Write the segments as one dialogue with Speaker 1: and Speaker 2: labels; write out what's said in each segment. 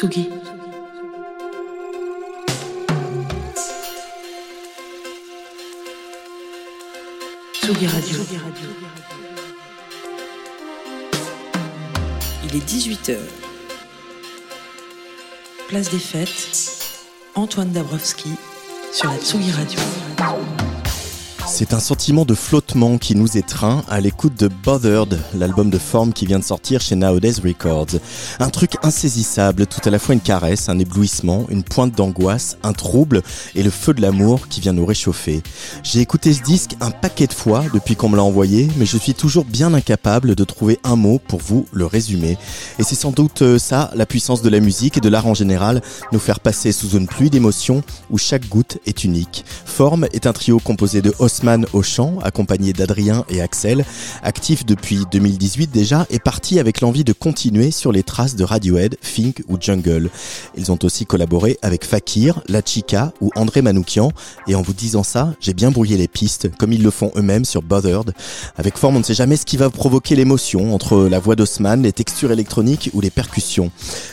Speaker 1: Tsugi. Tsugi Radio.
Speaker 2: Il est 18h.
Speaker 1: Place des Fêtes. Antoine Dabrowski sur la Tsugi Radio.
Speaker 3: C'est un sentiment de flottement qui nous étreint à l'écoute de Bothered, l'album de forme qui vient de sortir chez Nowadays Records. Un truc insaisissable, tout à la fois une caresse, un éblouissement, une pointe d'angoisse, un trouble et le feu de l'amour qui vient nous réchauffer. J'ai écouté ce disque un paquet de fois depuis qu'on me l'a envoyé, mais je suis toujours bien incapable de trouver un mot pour vous le résumer. Et c'est sans doute euh, ça, la puissance de la musique et de l'art en général, nous faire passer sous une pluie d'émotions où chaque goutte est unique. Forme est un trio composé de Haussmann au chant, accompagné d'Adrien et Axel, actif depuis 2018 déjà, et parti avec l'envie de continuer sur les traces de Radiohead, Fink ou Jungle. Ils ont aussi collaboré avec Fakir, La Chica ou André Manoukian, et en vous disant ça, j'ai bien brouillé les pistes, ils le font eux-mêmes sur Bothered. Avec Forme, on ne sait jamais ce qui va provoquer l'émotion entre la voix d'Haussmann, les textures électroniques ou les percussions.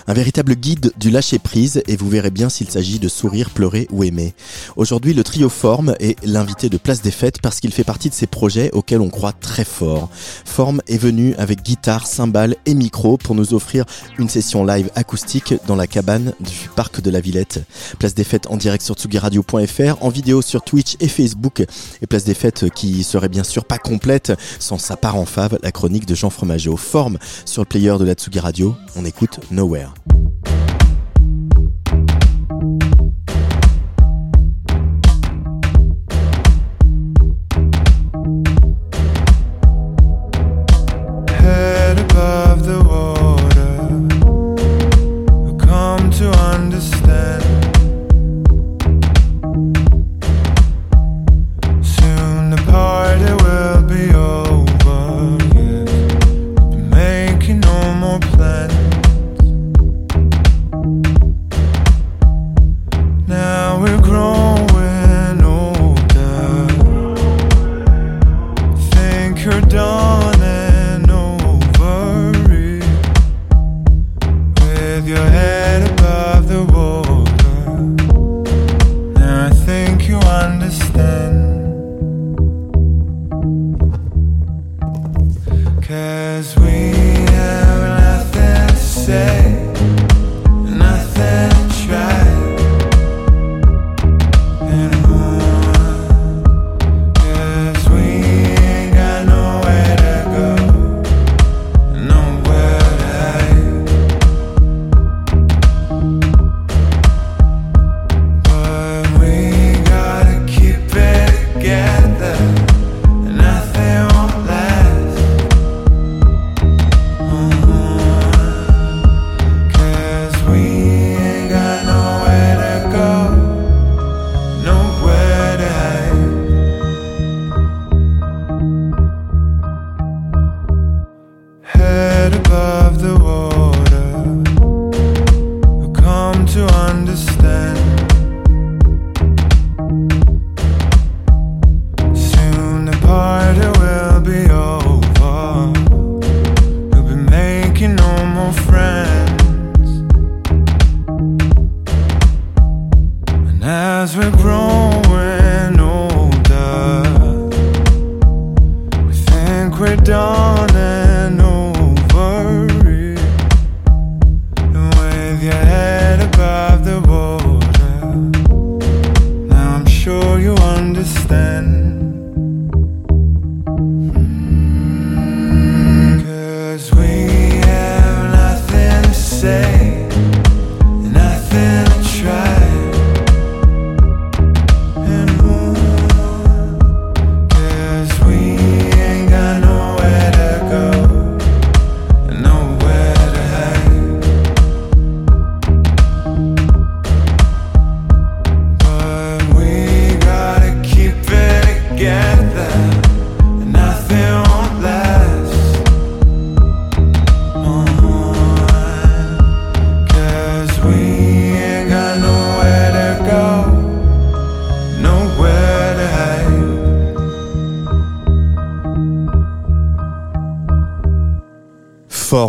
Speaker 3: Un véritable guide du lâcher prise, et vous verrez bien s'il s'agit de sourire, pleurer ou aimer. Aujourd'hui, le trio Forme est l'invité de Place des Fêtes parce qu'il fait partie de ces projets auxquels on croit très fort. Forme est venu avec guitare, cymbales et micro pour nous offrir une session live acoustique dans la cabane du parc de la Villette. Place des Fêtes en direct sur tsugiradio.fr, en vidéo sur Twitch et Facebook. Et Place des Fêtes qui serait bien sûr pas complète sans sa part en fave, la chronique de Jean Fromageau. Forme sur le player de la Tsugi Radio. On écoute Nowhere.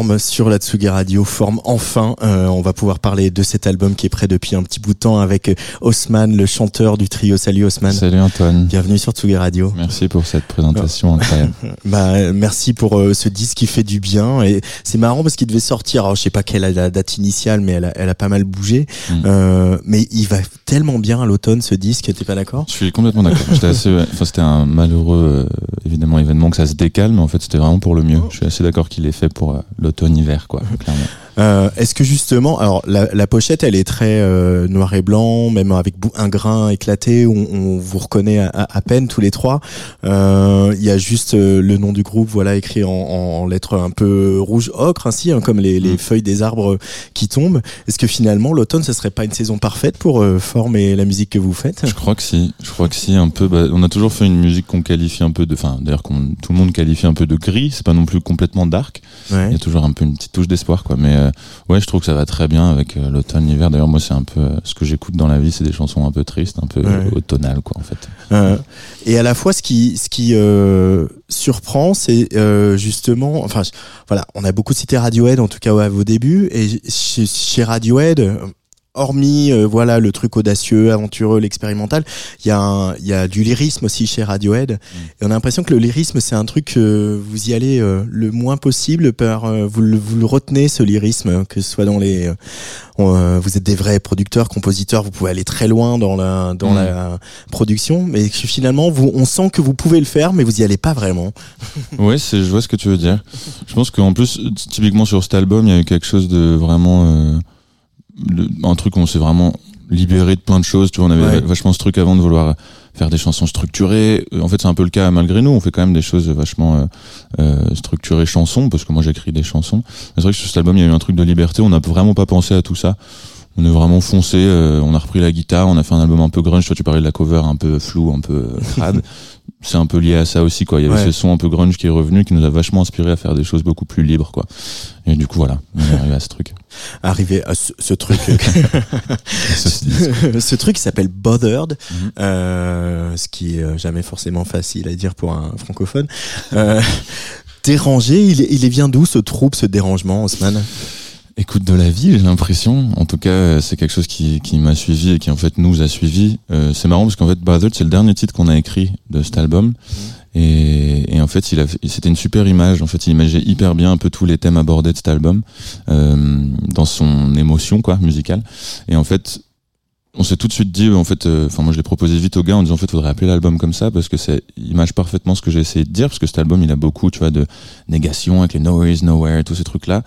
Speaker 4: Forme sur la Tsugi Radio, forme enfin. Euh, on va pouvoir parler de cet album qui est prêt depuis un petit bout de temps avec Osman, le chanteur du trio. Salut Osman.
Speaker 5: Salut Antoine.
Speaker 4: Bienvenue sur Tsugi Radio.
Speaker 5: Merci pour cette présentation incroyable.
Speaker 4: bah, merci pour euh, ce disque qui fait du bien. Et c'est marrant parce qu'il devait sortir, alors je sais pas quelle est la date initiale, mais elle a, elle a pas mal bougé. Mm. Euh, mais il va tellement bien à l'automne ce disque, t'es pas d'accord?
Speaker 5: Je suis complètement d'accord. c'était un malheureux, évidemment, événement que ça se décale, mais en fait c'était vraiment pour le mieux. Je suis assez d'accord qu'il est fait pour euh, l'automne-hiver, quoi, clairement.
Speaker 4: Euh, Est-ce que justement, alors la, la, pochette, elle est très euh, noir et blanc, même avec un grain éclaté, où on, vous reconnaît à, à, peine tous les trois. Euh, il y a juste euh, le nom du groupe, voilà, écrit en, en lettres un peu rouge ocre, ainsi, hein, comme les, les mm. feuilles des arbres qui tombent. Est-ce que finalement, l'automne, ce serait pas une saison parfaite pour former la musique que vous faites?
Speaker 5: Je crois que si. Je crois que si, un peu. Bah, on a toujours fait une musique qu'on qualifie un peu de, enfin, d'ailleurs, tout le monde qualifie un peu de gris. C'est pas non plus complètement dark. Il y a toujours un peu une petite touche d'espoir, quoi. Mais ouais, je trouve que ça va très bien avec euh, l'automne, l'hiver. D'ailleurs, moi, c'est un peu euh, ce que j'écoute dans la vie, c'est des chansons un peu tristes, un peu automnales, quoi, en fait.
Speaker 4: Euh, et à la fois, ce qui, ce qui surprend, c'est justement, enfin, voilà, on a beaucoup cité Radiohead, en tout cas à vos débuts, et chez Radiohead, hormis euh, voilà le truc audacieux, aventureux, l'expérimental, il y a il y a du lyrisme aussi chez Radiohead. Mm. Et on a l'impression que le lyrisme c'est un truc que vous y allez euh, le moins possible par euh, vous le, vous le retenez ce lyrisme que ce soit dans les vous êtes des vrais producteurs, compositeurs, vous pouvez aller très loin dans la dans mm. la production mais finalement vous on sent que vous pouvez le faire mais vous y allez pas vraiment.
Speaker 5: c'est je vois ce que tu veux dire. Je pense qu'en plus typiquement sur cet album, il y a eu quelque chose de vraiment un truc où on s'est vraiment libéré de plein de choses. Tu vois, on avait vachement ce truc avant de vouloir faire des chansons structurées. En fait, c'est un peu le cas malgré nous. On fait quand même des choses vachement euh, euh structurées chansons, parce que moi j'écris des chansons. C'est vrai que sur cet album, il y a eu un truc de liberté. On n'a vraiment pas pensé à tout ça. On est vraiment foncé. Euh, on a repris la guitare. On a fait un album un peu grunge. Toi, tu parlais de la cover un peu flou, un peu crade. c'est un peu lié à ça aussi quoi. Il y avait ce son un peu grunge qui est revenu qui nous a vachement inspiré à faire des choses beaucoup plus libres quoi. Et du coup voilà on est arrivé à ce truc.
Speaker 4: Arrivé à ce, truc. Ce, truc qui s'appelle bothered mhm. euh, ce qui est euh, jamais forcément facile à dire pour un francophone. Euh, dérangé il, il vient d'où ce troupe ce dérangement Osman
Speaker 5: Écoute de la vie, j'ai l'impression. En tout cas, euh, c'est quelque chose qui, qui m'a suivi et qui en fait nous a suivi. Euh, c'est marrant parce qu'en fait, Bothered, c'est le dernier titre qu'on a écrit de cet album. Et, et, en fait, il a, c'était une super image. En fait, il imageait hyper bien un peu tous les thèmes abordés de cet album euh, dans son émotion, quoi, musicale. Et en fait, on s'est tout de suite dit en fait euh, enfin moi je l'ai proposé vite au gars en disant en fait faudrait appeler l'album comme ça parce que c'est image parfaitement ce que j'ai essayé de dire parce que cet album il a beaucoup tu vois de négation avec les nowhere is nowhere tous ces trucs là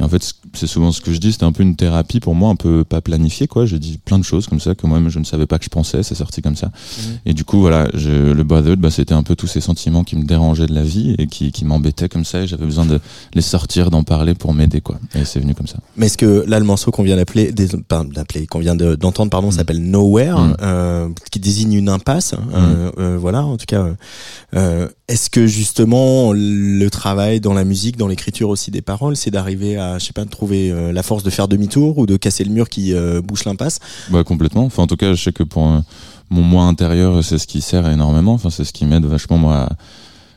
Speaker 5: et en fait c'est souvent ce que je dis c'était un peu une thérapie pour moi un peu pas planifiée quoi. J'ai dit plein de choses comme ça que moi-même je ne savais pas que je pensais c'est sorti comme ça. Mmh. et du coup voilà je, le bothered bah c'était un peu tous ces sentiments qui me dérangeaient de la vie et qui, qui m'embêtaient comme ça et j'avais besoin de les sortir d'en parler pour m'aider quoi. Et c'est venu comme ça.
Speaker 4: Mais est-ce que là le morceau qu'on vient d'appeler d'appeler qu'on vient d'entendre pardon Mm. s'appelle Nowhere, mm. euh, qui désigne une impasse. Euh, mm. euh, voilà, en tout cas. Est-ce que justement le travail dans la musique, dans l'écriture aussi des paroles, c'est d'arriver à, je sais pas, de trouver la force de faire demi-tour ou de casser le mur qui bouche l'impasse?
Speaker 5: Bah complètement. Enfin, en tout cas, je sais que pour mon moi intérieur, c'est ce qui sert énormément. Enfin, c'est ce qui m'aide vachement moi à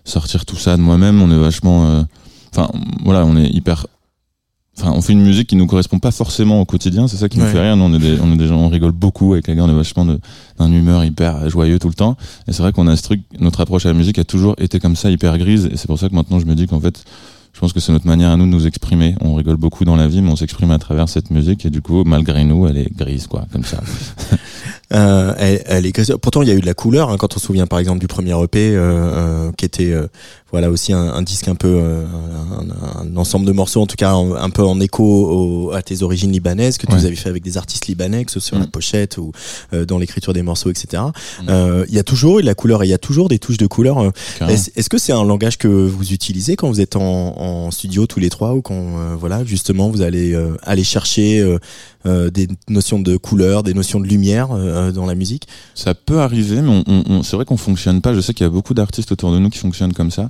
Speaker 5: sortir tout ça de moi-même. On est vachement, enfin voilà, on est hyper Enfin, on fait une musique qui nous correspond pas forcément au quotidien, c'est ça qui nous fait rire. Nous, on est des, on est des gens, on rigole beaucoup avec les gars, on est vachement d'un humeur hyper joyeux tout le temps. Et c'est vrai qu'on a ce truc, notre approche à la musique a toujours été comme ça, hyper grise. Et c'est pour ça que maintenant, je me dis qu'en fait, je pense que c'est notre manière à nous de nous exprimer. On rigole beaucoup dans la vie, mais on s'exprime à travers cette musique. Et du coup, malgré nous, elle est grise, quoi, comme ça.
Speaker 4: euh, elle, elle, est. Pourtant, il y a eu de la couleur. Hein, quand on se souvient, par exemple, du premier EP, euh, euh, qui était euh, voilà aussi un, un, disque un peu euh, un, un, ensemble de morceaux en tout cas un, peu en écho au, à tes origines libanaises que tu avais fait avec des artistes libanais que ce soit sur la mm. pochette ou euh, dans l'écriture des morceaux etc mm. euh, il y a toujours de la couleur et il y a toujours des touches de couleur est-ce que c'est un langage que vous utilisez quand vous êtes en, en studio tous les trois ou quand voilà justement vous allez aller chercher des notions de couleur, des notions de lumière dans la musique
Speaker 5: Ça peut arriver, mais on, on, c'est vrai qu'on fonctionne pas. Je sais qu'il y a beaucoup d'artistes autour de nous qui fonctionnent comme ça.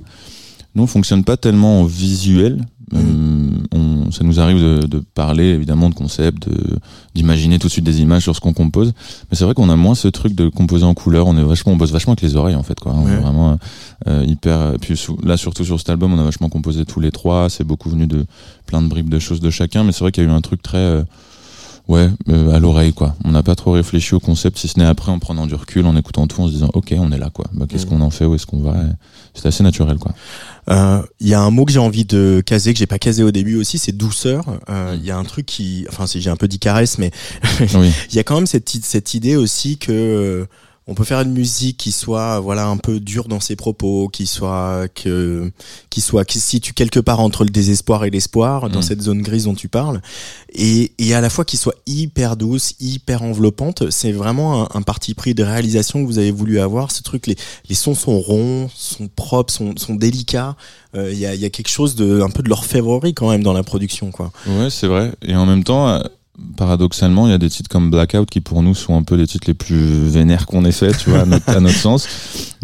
Speaker 5: Nous, on fonctionne pas tellement en visuel. Mm. Euh, on, ça nous arrive de, de, parler évidemment de concepts, de, d'imaginer tout de suite des images sur ce qu'on compose. Mais c'est vrai qu'on a moins ce truc de composer en couleur. On est vachement, on bosse vachement avec les oreilles en fait, quoi. On est vraiment euh, hyper. Puis sous- là, surtout sur cet album, on a vachement composé tous les trois. C'est beaucoup venu de plein de bribes de choses de chacun. Mais c'est vrai qu'il y a eu un truc très euh, Ouais, euh, à l'oreille quoi. On n'a pas trop réfléchi au concept, si ce n'est après en prenant du recul, en écoutant tout, en se disant ok, on est là quoi. Bah, qu'est-ce
Speaker 4: Mm.
Speaker 5: qu'on en fait, où est-ce qu'on va? C'est assez naturel quoi.
Speaker 4: Euh, Il y a un mot que j'ai envie de caser, que j'ai pas casé au début aussi, c'est douceur. Euh, Il y a un truc qui, enfin, si j'ai un peu dit caresse, mais
Speaker 5: oui.
Speaker 4: il y a quand même cette idée aussi que euh, on peut faire une musique qui soit voilà un peu dure dans ses propos, qui soit que qui soit qui se situe quelque part entre le désespoir et l'espoir dans
Speaker 5: Mm.
Speaker 4: cette zone grise dont tu parles et, et à la fois qui soit hyper douce, hyper enveloppante. C'est vraiment un, un parti pris de réalisation que vous avez voulu avoir. Ce truc, les, les sons sont ronds, sont propres, sont, sont délicats. Euh, Il y, a, il y a quelque chose de un peu de l'orfèvrerie quand même dans la production quoi.
Speaker 5: Ouais, c'est vrai. Et en même temps, euh, paradoxalement, il y a des titres comme Blackout qui pour nous sont un peu les titres les plus vénères qu'on ait fait, tu vois, à notre, à notre sens.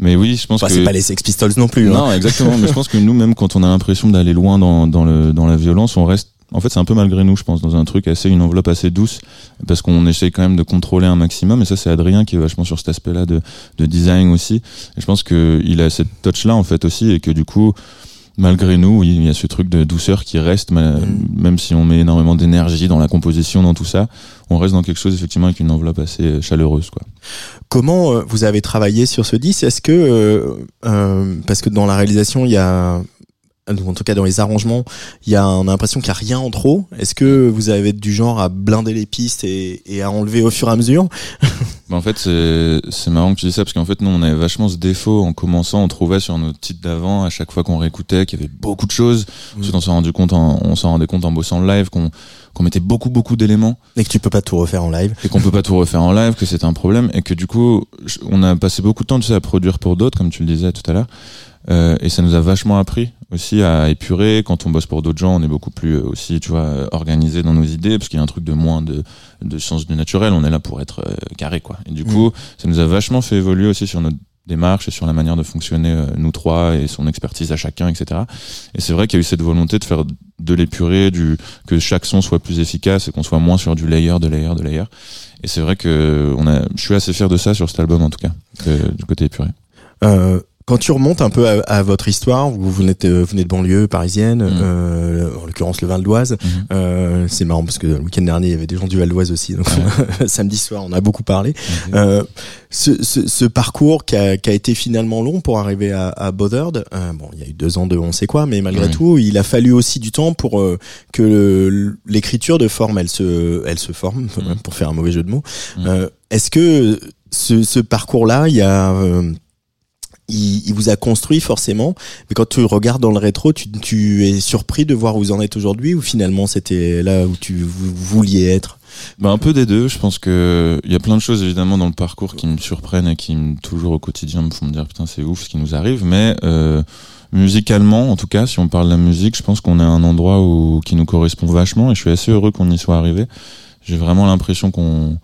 Speaker 5: Mais oui, je pense
Speaker 4: Enfin,
Speaker 5: que
Speaker 4: c'est pas les Sex Pistols non plus. hein.
Speaker 5: Non, exactement. mais je pense que nous, même quand on a l'impression d'aller loin dans, dans, le, dans la violence, on reste. En fait, c'est un peu malgré nous, je pense, dans un truc assez, une enveloppe assez douce, parce qu'on essaye quand même de contrôler un maximum. Et ça, c'est Adrien qui est vachement sur cet aspect-là de, de design aussi. Et je pense que il a cette touch-là, en fait, aussi, et que du coup, malgré nous, oui, il y a ce truc de douceur qui reste,
Speaker 4: Mm.
Speaker 5: même si on met énormément d'énergie dans la composition, dans tout ça, on reste dans quelque chose, effectivement, avec une enveloppe assez chaleureuse, quoi.
Speaker 4: Comment euh, vous avez travaillé sur ce disque? Est-ce que euh, euh, parce que dans la réalisation il y a en tout cas dans les arrangements, il y a on a l'impression qu'il y a rien en trop. Est-ce que vous avez du genre à blinder les pistes et, et à enlever au fur et à mesure?
Speaker 5: Bah, en fait, c'est marrant que tu dis ça parce qu'en fait, nous, on avait vachement ce défaut en commençant. On trouvait sur nos titres d'avant, à chaque fois qu'on réécoutait, qu'il y avait beaucoup de choses. Ensuite, on s'en rendu compte, en, on s'en rendait compte en bossant le live qu'on qu'on mettait beaucoup beaucoup d'éléments
Speaker 4: et que tu peux pas tout refaire en live
Speaker 5: et qu'on peut pas tout refaire en live, que c'était un problème et que du coup, on a passé beaucoup de temps, tu sais, à produire pour d'autres, comme tu le disais tout à l'heure. Euh, et ça nous a vachement appris aussi à épurer. Quand on bosse pour d'autres gens, on est beaucoup plus euh, aussi, tu vois, euh, organisé dans nos idées, parce qu'il y a un truc de moins de, de sens du naturel. On est là pour être euh, carré, quoi. Et du coup, ça nous a vachement fait évoluer aussi sur notre démarche et sur la manière de fonctionner euh, nous trois et son expertise à chacun, etc. Et c'est vrai qu'il y a eu cette volonté de faire de l'épurer, du que chaque son soit plus efficace et qu'on soit moins sur du layer, de layer, de layer. Et c'est vrai que on a, je suis assez fier de ça sur cet album en tout cas, que- du côté épuré.
Speaker 4: Euh, quand tu remontes un peu à, à votre histoire, vous venez de, vous venez de banlieue parisienne,
Speaker 5: Mhm.
Speaker 4: euh, en l'occurrence le Val d'Oise.
Speaker 5: Mhm.
Speaker 4: Euh, c'est marrant parce que le week-end dernier il y avait des gens du Val d'Oise aussi, donc samedi soir on a beaucoup parlé.
Speaker 5: Mhm.
Speaker 4: Euh, ce, ce, ce parcours qui a, qui a été finalement long pour arriver à, à Bothered, euh, bon, il y a eu deux ans de on sait quoi, mais malgré tout, il a fallu aussi du temps pour euh, que l'écriture de forme, elle se, elle se forme, pour faire un mauvais jeu de mots. Euh, Est-ce que ce, ce parcours-là, il y a euh, il, il vous a construit forcément, mais quand tu regardes dans le rétro, tu, tu es surpris de voir où vous en êtes aujourd'hui ou finalement c'était là où tu vous vouliez être?
Speaker 5: Bah, un peu des deux. Je pense que il y a plein de choses évidemment dans le parcours qui me surprennent et qui toujours au quotidien me font me dire putain c'est ouf ce qui nous arrive. Mais euh, musicalement, en tout cas, si on parle de la musique, je pense qu'on est à un endroit où qui nous correspond vachement et je suis assez heureux qu'on y soit arrivé. J'ai vraiment l'impression qu'on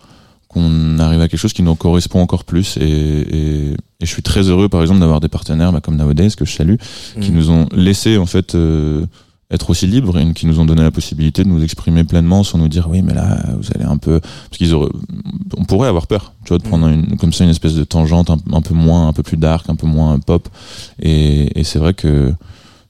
Speaker 5: qu'on arrive à quelque chose qui nous correspond encore plus. Et, et, et je suis très heureux par exemple d'avoir des partenaires bah, comme Nowadays que je salue qui
Speaker 4: Mhm.
Speaker 5: nous ont laissé en fait euh, être aussi libres et qui nous ont donné la possibilité de nous exprimer pleinement sans nous dire oui mais là vous allez un peu parce qu'ils auraient on pourrait avoir peur tu vois de prendre une comme ça une espèce de tangente un, un peu moins un peu plus dark un peu moins pop. Et, et c'est vrai que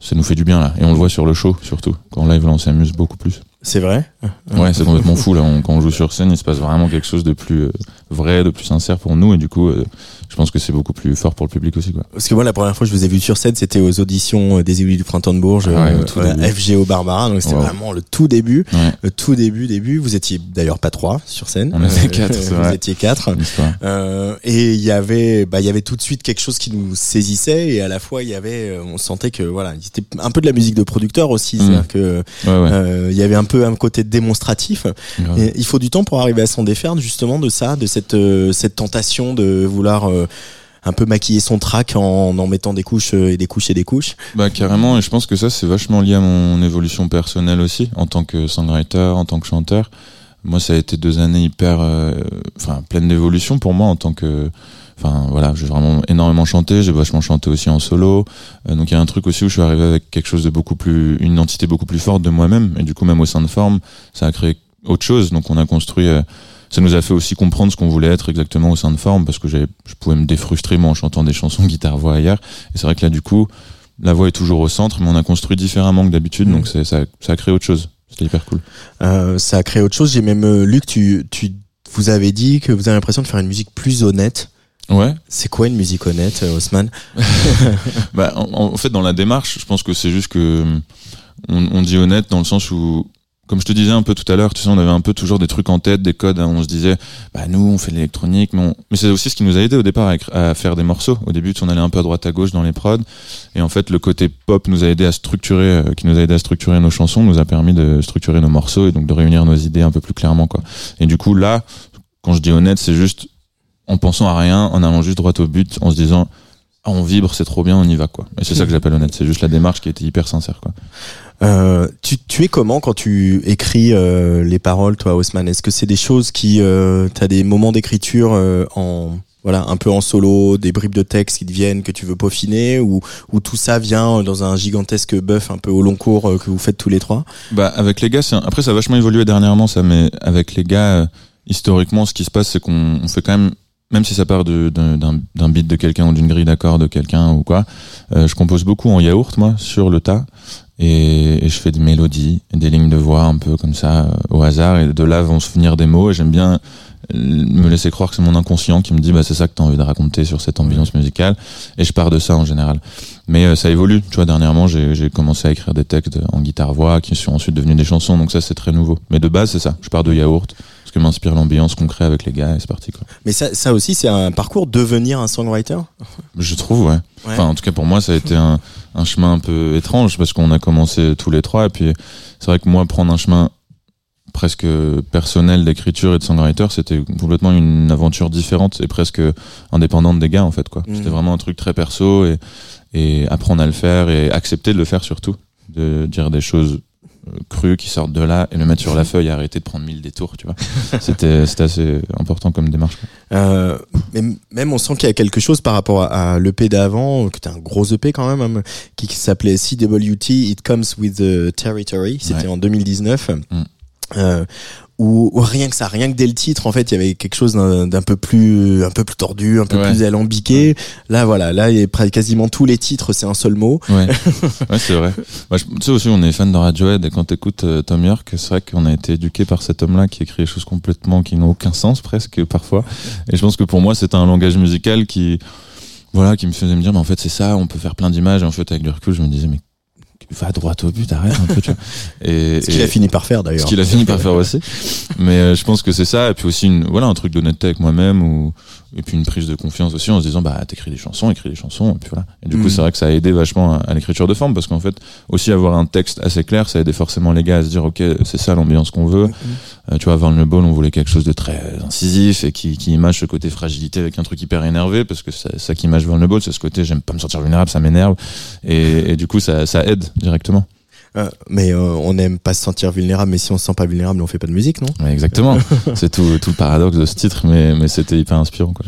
Speaker 5: ça nous fait du bien là. Et on le voit sur le show surtout quand live là on s'amuse beaucoup plus
Speaker 4: C'est vrai
Speaker 5: ouais c'est complètement fou là. On- quand on joue sur scène il se passe vraiment quelque chose de plus euh, vrai de plus sincère pour nous. Et du coup euh, je pense que c'est beaucoup plus fort pour le public aussi quoi
Speaker 4: Parce que moi, la première fois que je vous ai vu sur scène, c'était aux auditions euh, des Aiguilles du Printemps de Bourges,
Speaker 5: Ah ouais,
Speaker 4: euh, voilà. FGO Barbara. Donc c'était
Speaker 5: Wow.
Speaker 4: vraiment le tout début,
Speaker 5: ouais
Speaker 4: le tout début, début. Vous étiez d'ailleurs pas trois sur scène.
Speaker 5: On était quatre, c'est
Speaker 4: Vous
Speaker 5: vrai.
Speaker 4: étiez quatre. Euh, et il y avait, bah, il y avait tout de suite quelque chose qui nous saisissait et à la fois il y avait, euh, on sentait que voilà, c'était un peu de la musique de producteur aussi,
Speaker 5: Mm.
Speaker 4: c'est-à-dire que
Speaker 5: ouais
Speaker 4: euh, il y avait un peu un côté démonstratif. Et il faut du temps pour arriver à s'en défaire justement de ça, de cette euh, cette tentation de vouloir euh, un peu maquiller son track en en mettant des couches euh, et des couches et des couches.
Speaker 5: Bah carrément, et je pense que ça c'est vachement lié à mon évolution personnelle aussi, en tant que songwriter, en tant que chanteur. Moi, ça a été deux années hyper, euh, enfin pleines d'évolution pour moi en tant que, enfin voilà, j'ai vraiment énormément chanté, j'ai vachement chanté aussi en solo. Euh, donc il y a un truc aussi où je suis arrivé avec quelque chose de beaucoup plus, une identité beaucoup plus forte de moi-même, et du coup même au sein de forme, ça a créé autre chose. Donc on a construit. Ça nous a fait aussi comprendre ce qu'on voulait être exactement au sein de Forme, parce que j'avais- je pouvais me défrustrer moi en chantant des chansons guitare-voix ailleurs. Et c'est vrai que là, du coup, la voix est toujours au centre, mais on a construit différemment que d'habitude,
Speaker 4: Mhm.
Speaker 5: donc ça, ça a créé autre chose. C'était hyper cool.
Speaker 4: Euh, ça a créé autre chose. J'ai même euh, lu que tu, tu vous avez dit que vous avez l'impression de faire une musique plus honnête.
Speaker 5: Ouais.
Speaker 4: C'est quoi une musique honnête, euh, Haussmann
Speaker 5: Bah, en, en fait, dans la démarche, je pense que c'est juste que hum, on, on dit honnête dans le sens où, comme je te disais un peu tout à l'heure, tu sais, on avait un peu toujours des trucs en tête, des codes. hein, on se disait, bah nous, on fait de l'électronique, mais, on... mais c'est aussi ce qui nous a aidé au départ à, faire des morceaux. Au début, on allait un peu à droite à gauche dans les prods, et en fait, le côté pop nous a aidé à structurer, euh, qui nous a aidé à structurer nos chansons, nous a permis de structurer nos morceaux et donc de réunir nos idées un peu plus clairement, quoi. Et du coup, là, quand je dis honnête, c'est juste en pensant à rien, en allant juste droit au but, en se disant ah, on vibre, c'est trop bien, on y va quoi. Et c'est ça que j'appelle honnête, c'est juste la démarche qui était hyper sincère quoi.
Speaker 4: Euh, tu, tu es comment quand tu écris euh, les paroles, toi, Haussmann? Est-ce que c'est des choses qui, euh, t'as des moments d'écriture euh, en voilà, un peu en solo, des bribes de texte qui te viennent que tu veux peaufiner, ou, ou tout ça vient dans un gigantesque bœuf un peu au long cours euh, que vous faites tous les trois?
Speaker 5: Bah avec les gars, un- après ça a vachement évolué dernièrement ça, mais avec les gars, euh, historiquement, ce qui se passe, c'est qu'on on fait quand même, même si ça part d'un beat de quelqu'un ou d'une grille d'accords de quelqu'un ou quoi, euh, je compose beaucoup en yaourt moi sur le tas. Et, je fais des mélodies, des lignes de voix un peu comme ça euh, au hasard, et de là vont se venir des mots. Et j'aime bien euh, me laisser croire que c'est mon inconscient qui me dit bah c'est ça que t'as envie de raconter sur cette ambiance musicale. Et je pars de ça en général. Mais euh, ça évolue. Tu vois dernièrement j'ai j'ai commencé à écrire des textes en guitare voix qui sont ensuite devenus des chansons. Donc ça c'est très nouveau. Mais de base c'est ça. Je pars de yaourt ce que m'inspire l'ambiance qu'on crée avec les gars et c'est parti quoi.
Speaker 4: Mais ça, ça aussi, c'est un parcours devenir un songwriter?
Speaker 5: Je trouve ouais, enfin en tout cas pour moi ça a été un, un chemin un peu étrange parce qu'on a commencé tous les trois et puis c'est vrai que moi prendre un chemin presque personnel d'écriture et de songwriter c'était complètement une aventure différente et presque indépendante des gars en fait quoi.
Speaker 4: Mhm.
Speaker 5: c'était vraiment un truc très perso et, et apprendre à le faire et accepter de le faire surtout de dire des choses crues qui sortent de là et le mettre sur la feuille et arrêter de prendre mille détours tu vois c'était assez important comme démarche.
Speaker 4: Euh, mais même on sent qu'il y a quelque chose par rapport à, à l'EP d'avant, que t'es un gros EP quand même, hein, qui, qui s'appelait CWT, It Comes With the Territory, c'était
Speaker 5: Ouais.
Speaker 4: en 2019.
Speaker 5: Mm.
Speaker 4: Euh, où, où rien que ça, rien que dès le titre, en fait, il y avait quelque chose d'un peu plus, un peu plus tordu, un peu
Speaker 5: Ouais.
Speaker 4: plus alambiqué. Là, voilà, là, il y a quasiment tous les titres, c'est un seul mot.
Speaker 5: Ouais, ouais c'est vrai. Bah, je- tu sais aussi, on est fan de Radiohead et quand t'écoutes euh, Tom York, c'est vrai qu'on a été éduqué par cet homme-là qui écrit des choses complètement qui n'ont aucun sens presque parfois. Et je pense que pour moi, c'était un langage musical qui, voilà, qui me faisait me dire, mais en fait, c'est ça, on peut faire plein d'images. Et en fait, avec du recul, je me disais, mais va droit au but, arrête un peu, tu vois. Et,
Speaker 4: Ce qu'il a fini par faire
Speaker 5: ce
Speaker 4: d'ailleurs.
Speaker 5: qu'il a fini par faire aussi. Mais euh, je pense que c'est ça. Et puis aussi, une, voilà, un truc d'honnêteté avec moi-même ou et puis une prise de confiance aussi en se disant, bah, t'écris des chansons, écris des chansons. Et puis voilà. Et du coup,
Speaker 4: Mhm.
Speaker 5: c'est vrai que ça a aidé vachement à, à l'écriture de forme parce qu'en fait, aussi avoir un texte assez clair, ça a aidé forcément les gars à se dire, ok, c'est ça l'ambiance qu'on veut. Euh, tu vois, Vulnerable, on voulait quelque chose de très incisif et qui, qui image ce côté fragilité avec un truc hyper énervé parce que c'est ça qui image Vulnerable, c'est ce côté, j'aime pas me sentir vulnérable, ça m'énerve. Et, et du coup, ça, ça aide directement.
Speaker 4: Euh, mais euh, on n'aime pas se sentir vulnérable, mais si on se sent pas vulnérable, on fait pas de musique, non?
Speaker 5: Ouais, exactement. c'est tout, tout le paradoxe de ce titre, mais, mais c'était hyper inspirant. Quoi.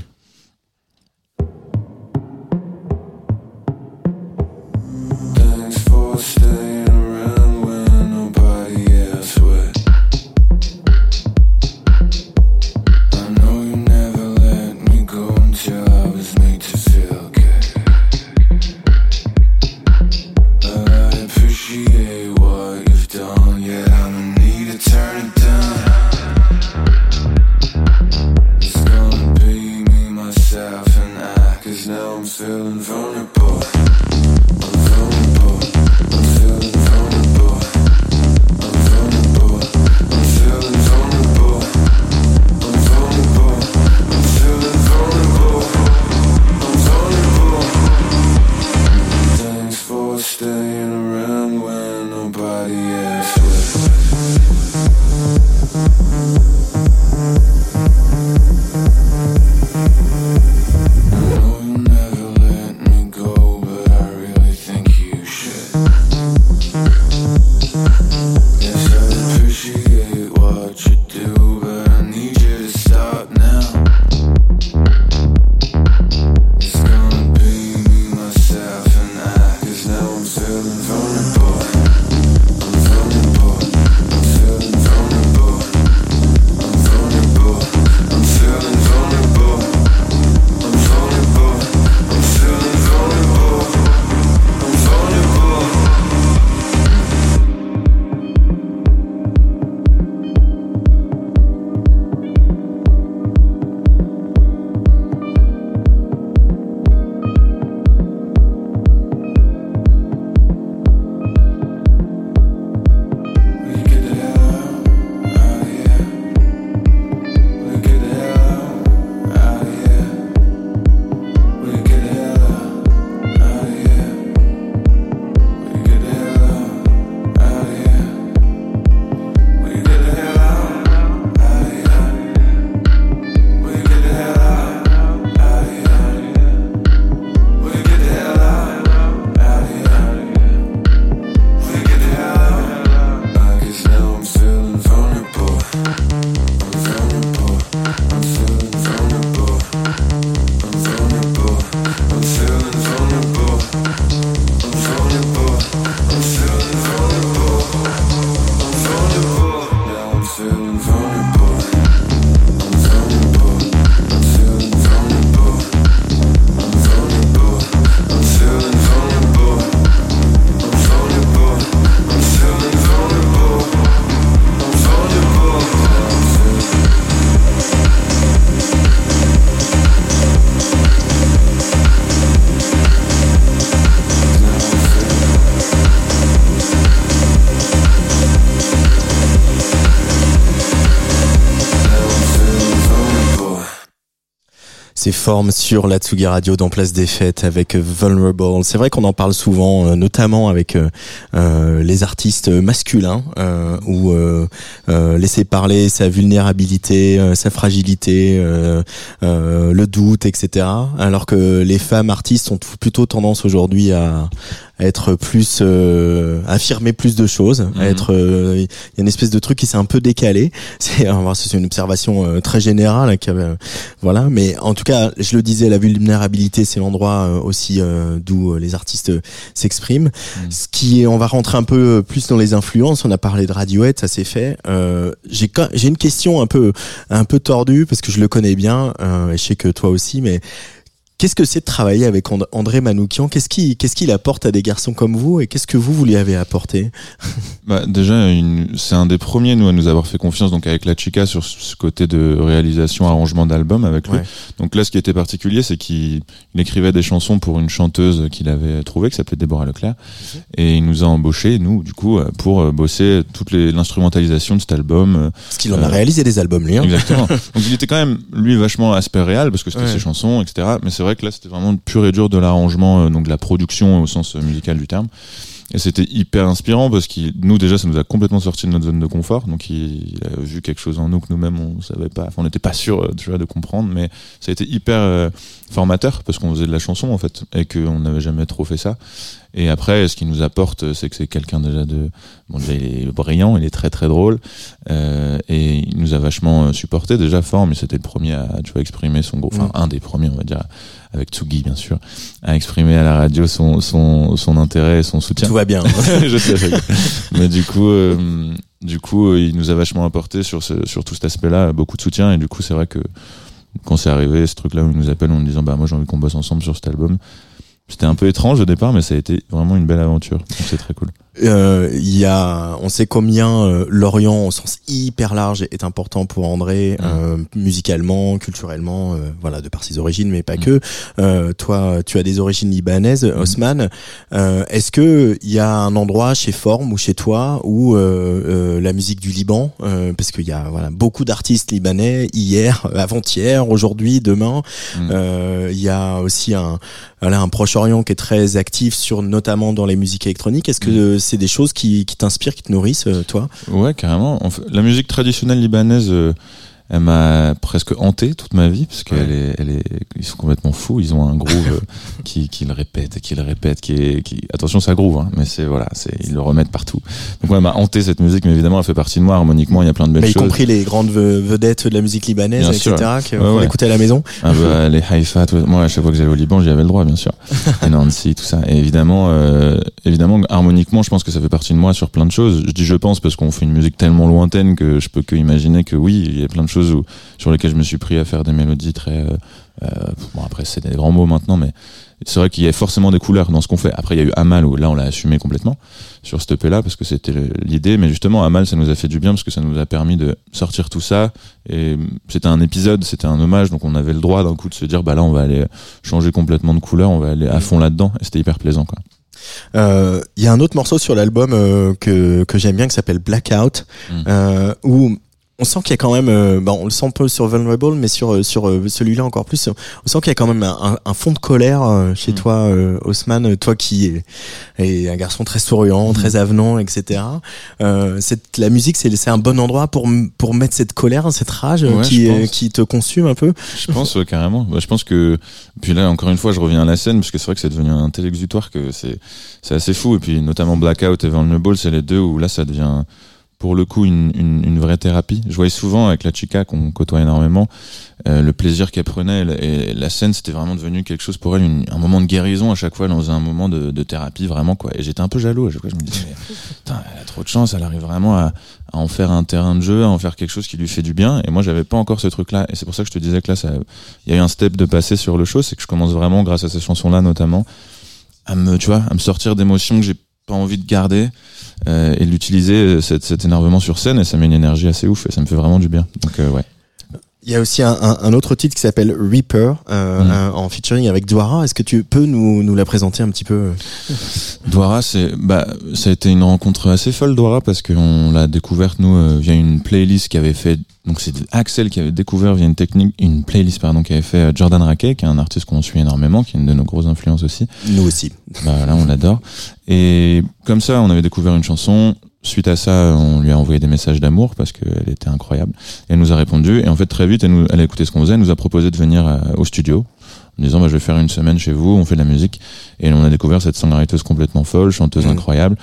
Speaker 4: Ces formes sur la Tsugi Radio dans Place des Fêtes avec Vulnerable. C'est vrai qu'on en parle souvent, euh, notamment avec euh, euh, les artistes masculins, euh, où euh, euh, laisser parler sa vulnérabilité, sa fragilité, le doute, etc. Alors que les femmes artistes ont plutôt tendance aujourd'hui à, à être plus, euh, affirmer plus de choses, à
Speaker 5: Mhm.
Speaker 4: être, euh, il y a une espèce de truc qui s'est un peu décalé. C'est, c'est une observation euh, très générale, hein, qui avait- voilà. Mais en tout cas, je le disais, la vulnérabilité, c'est l'endroit euh, aussi euh, d'où euh, les artistes euh, s'expriment.
Speaker 5: Mhm.
Speaker 4: Ce qui est, on va rentrer un peu euh, plus dans les influences. On a parlé de Radiohead, ça s'est fait. Euh, j'ai, j'ai une question un peu, un peu tordue parce que je le connais bien, euh, et je sais que toi aussi, mais Qu'est-ce que c'est de travailler avec And- André Manoukian? Qu'est-ce qu'il qu'est-ce qu'il apporte à des garçons comme vous et qu'est-ce que vous vous lui avez apporté?
Speaker 5: Bah, déjà, c'est un des premiers nous à nous avoir fait confiance donc avec la Chica sur ce côté de réalisation, arrangement d'album avec lui.
Speaker 4: Ouais.
Speaker 5: Donc là, ce qui était particulier, c'est qu'il il écrivait des chansons pour une chanteuse qu'il avait trouvée, qui s'appelait Déborah Leclerc, et il nous a embauchés, nous, du coup, pour euh, bosser toute l'instrumentalisation de cet album. euh,
Speaker 4: Parce qu'il en a
Speaker 5: Euh,
Speaker 4: réalisé des albums, lui. hein.
Speaker 5: Exactement. Donc il était quand même lui vachement aspect réel parce que c'était
Speaker 4: Ouais.
Speaker 5: ses chansons, etc. Mais c'est vrai que là c'était vraiment pur et dur de l'arrangement, euh, donc de la production au sens euh, musical du terme. Et c'était hyper inspirant parce qu'il, nous déjà, ça nous a complètement sorti de notre zone de confort. Donc il, a vu quelque chose en nous que nous-mêmes on savait pas, on n'était pas sûr, euh, de comprendre. Mais ça a été hyper euh, formateur parce qu'on faisait de la chanson en fait et qu'on n'avait jamais trop fait ça. Et après, ce qu'il nous apporte, c'est que c'est quelqu'un déjà de, bon déjà il est brillant, il est très très drôle. Euh, et il nous a vachement euh, supporté déjà fort mais c'était le premier à tu vois exprimer son gros enfin
Speaker 4: Mm.
Speaker 5: un des premiers on va dire avec Tsugi bien sûr à exprimer à la radio son son son intérêt et son soutien
Speaker 4: Tout va bien.
Speaker 5: je sais mais du coup euh, du coup il nous a vachement apporté sur ce sur tout cet aspect là beaucoup de soutien et du coup c'est vrai que quand c'est arrivé ce truc là où il nous appelle en nous disant bah moi j'ai envie qu'on bosse ensemble sur cet album. C'était un peu étrange au départ mais ça a été vraiment une belle aventure. C'est très cool
Speaker 4: Euh, Il y a, on sait combien euh, l'Orient au sens hyper large est important pour André,
Speaker 5: Mm.
Speaker 4: euh, musicalement, culturellement, euh, voilà, de par ses origines, mais pas
Speaker 5: Mm.
Speaker 4: que. Euh, toi, tu as des origines libanaises, Osman. Euh, Est-ce que il y a un endroit chez Form ou chez toi où euh, euh, la musique du Liban, euh, parce qu'il y a voilà beaucoup d'artistes libanais hier, avant-hier, aujourd'hui, demain.
Speaker 5: Mm.
Speaker 4: Euh, Il y a aussi un voilà, un Proche-Orient qui est très actif sur notamment dans les musiques électroniques. Est-ce que
Speaker 5: Mm.
Speaker 4: C'est des choses qui, qui t'inspirent, qui te nourrissent, euh, toi?
Speaker 5: Ouais, carrément. La musique traditionnelle libanaise, euh, elle m'a presque hanté toute ma vie parce qu'elle est, elle est, ils sont complètement fous. Ils ont un groove euh, qui, qui le répète, qui le répète, qui est, qui, attention, ça groove, hein, mais c'est voilà, c'est, ils le remettent partout. Donc ouais, elle m'a hanté cette musique, mais évidemment, elle fait partie de moi. Harmoniquement, il y a plein de belles
Speaker 4: Mais y
Speaker 5: choses.
Speaker 4: compris les grandes ve- vedettes de la musique libanaise,
Speaker 5: Bien
Speaker 4: etc., qui
Speaker 5: Ouais, ouais.
Speaker 4: écouter à la maison.
Speaker 5: Ah bah, les Haïfa, tout- moi à chaque fois que j'allais au Liban, j'y avais le droit, bien sûr. Et Nancy, tout ça. Et évidemment, euh, évidemment, harmoniquement, je pense que ça fait partie de moi sur plein de choses. Je dis je pense parce qu'on fait une musique tellement lointaine que je peux que imaginer que oui, il y a plein de choses où, sur lesquelles je me suis pris à faire des mélodies très. euh, euh, bon après c'est des grands mots maintenant, mais c'est vrai qu'il y a forcément des couleurs dans ce qu'on fait. Après il y a eu Amal où là on l'a assumé complètement sur cette EP là parce que c'était l'idée, mais justement Amal ça nous a fait du bien parce que ça nous a permis de sortir tout ça et c'était un épisode, c'était un hommage, donc on avait le droit d'un coup de se dire bah là on va aller changer complètement de couleur, on va aller à fond là-dedans et c'était hyper plaisant quoi.
Speaker 4: Euh, Il y a un autre morceau sur l'album euh, que, que j'aime bien qui s'appelle Blackout,
Speaker 5: Mm.
Speaker 4: euh, où on sent qu'il y a quand même, euh, bon, on le sent un peu sur Vulnerable, mais sur euh, sur euh, celui-là encore plus, on sent qu'il y a quand même un, un- fond de colère euh, chez
Speaker 5: Mm.
Speaker 4: toi, euh, Haussmann, toi qui est, est un garçon très souriant,
Speaker 5: Mm.
Speaker 4: très avenant, etc. Euh, cette, la musique, c'est c'est un bon endroit pour pour mettre cette colère, cette rage euh,
Speaker 5: Ouais,
Speaker 4: qui euh, qui te consume un peu.
Speaker 5: Je pense carrément. Bah, je pense que puis là encore une fois, je reviens à la scène parce que c'est vrai que c'est devenu un tel exutoire que c'est c'est assez fou et puis notamment Blackout et Vulnerable, c'est les deux où là ça devient pour le coup une, une, vraie thérapie. Je voyais souvent avec la chica qu'on côtoie énormément euh, le plaisir qu'elle prenait et la, scène c'était vraiment devenu quelque chose pour elle, un moment de guérison à chaque fois dans un moment de, thérapie vraiment quoi. Et j'étais un peu jaloux à chaque fois. Je me disais elle a trop de chance, elle arrive vraiment à, en faire un terrain de jeu, à en faire quelque chose qui lui fait du bien. Et moi j'avais pas encore ce truc là. Et c'est pour ça que je te disais que là il y a eu un step de passer sur le show, c'est que je commence vraiment grâce à ces chansons là notamment à me tu vois à me sortir d'émotions que j'ai pas envie de garder et de l'utiliser euh, cet, cet énervement sur scène et ça met une énergie assez ouf et ça me fait vraiment du bien. Donc euh, ouais
Speaker 4: Il y a aussi un, un- un autre titre qui s'appelle Reaper, euh,
Speaker 5: Mm.
Speaker 4: un- en featuring avec Dwara. Est-ce que tu peux nous, nous la présenter un petit peu
Speaker 5: Douara, c'est bah ça a été une rencontre assez folle Douara parce qu'on l'a découverte nous euh, via une playlist qui avait fait donc c'est Axel qui avait découvert via une technique une playlist pardon qui avait fait euh, Jordan Rackey qui est un artiste qu'on suit énormément qui est une de nos grosses influences aussi.
Speaker 4: Nous aussi.
Speaker 5: Bah là on l'adore et comme ça on avait découvert une chanson Suite à ça, on lui a envoyé des messages d'amour parce qu'elle était incroyable. Elle nous a répondu. Et en fait, très vite, elle, nous, elle a écouté ce qu'on faisait. Elle nous a proposé de venir euh, au studio en disant bah, je vais faire une semaine chez vous, on fait de la musique. Et on a découvert cette songwriteuse complètement folle, chanteuse
Speaker 4: Mhm.
Speaker 5: incroyable.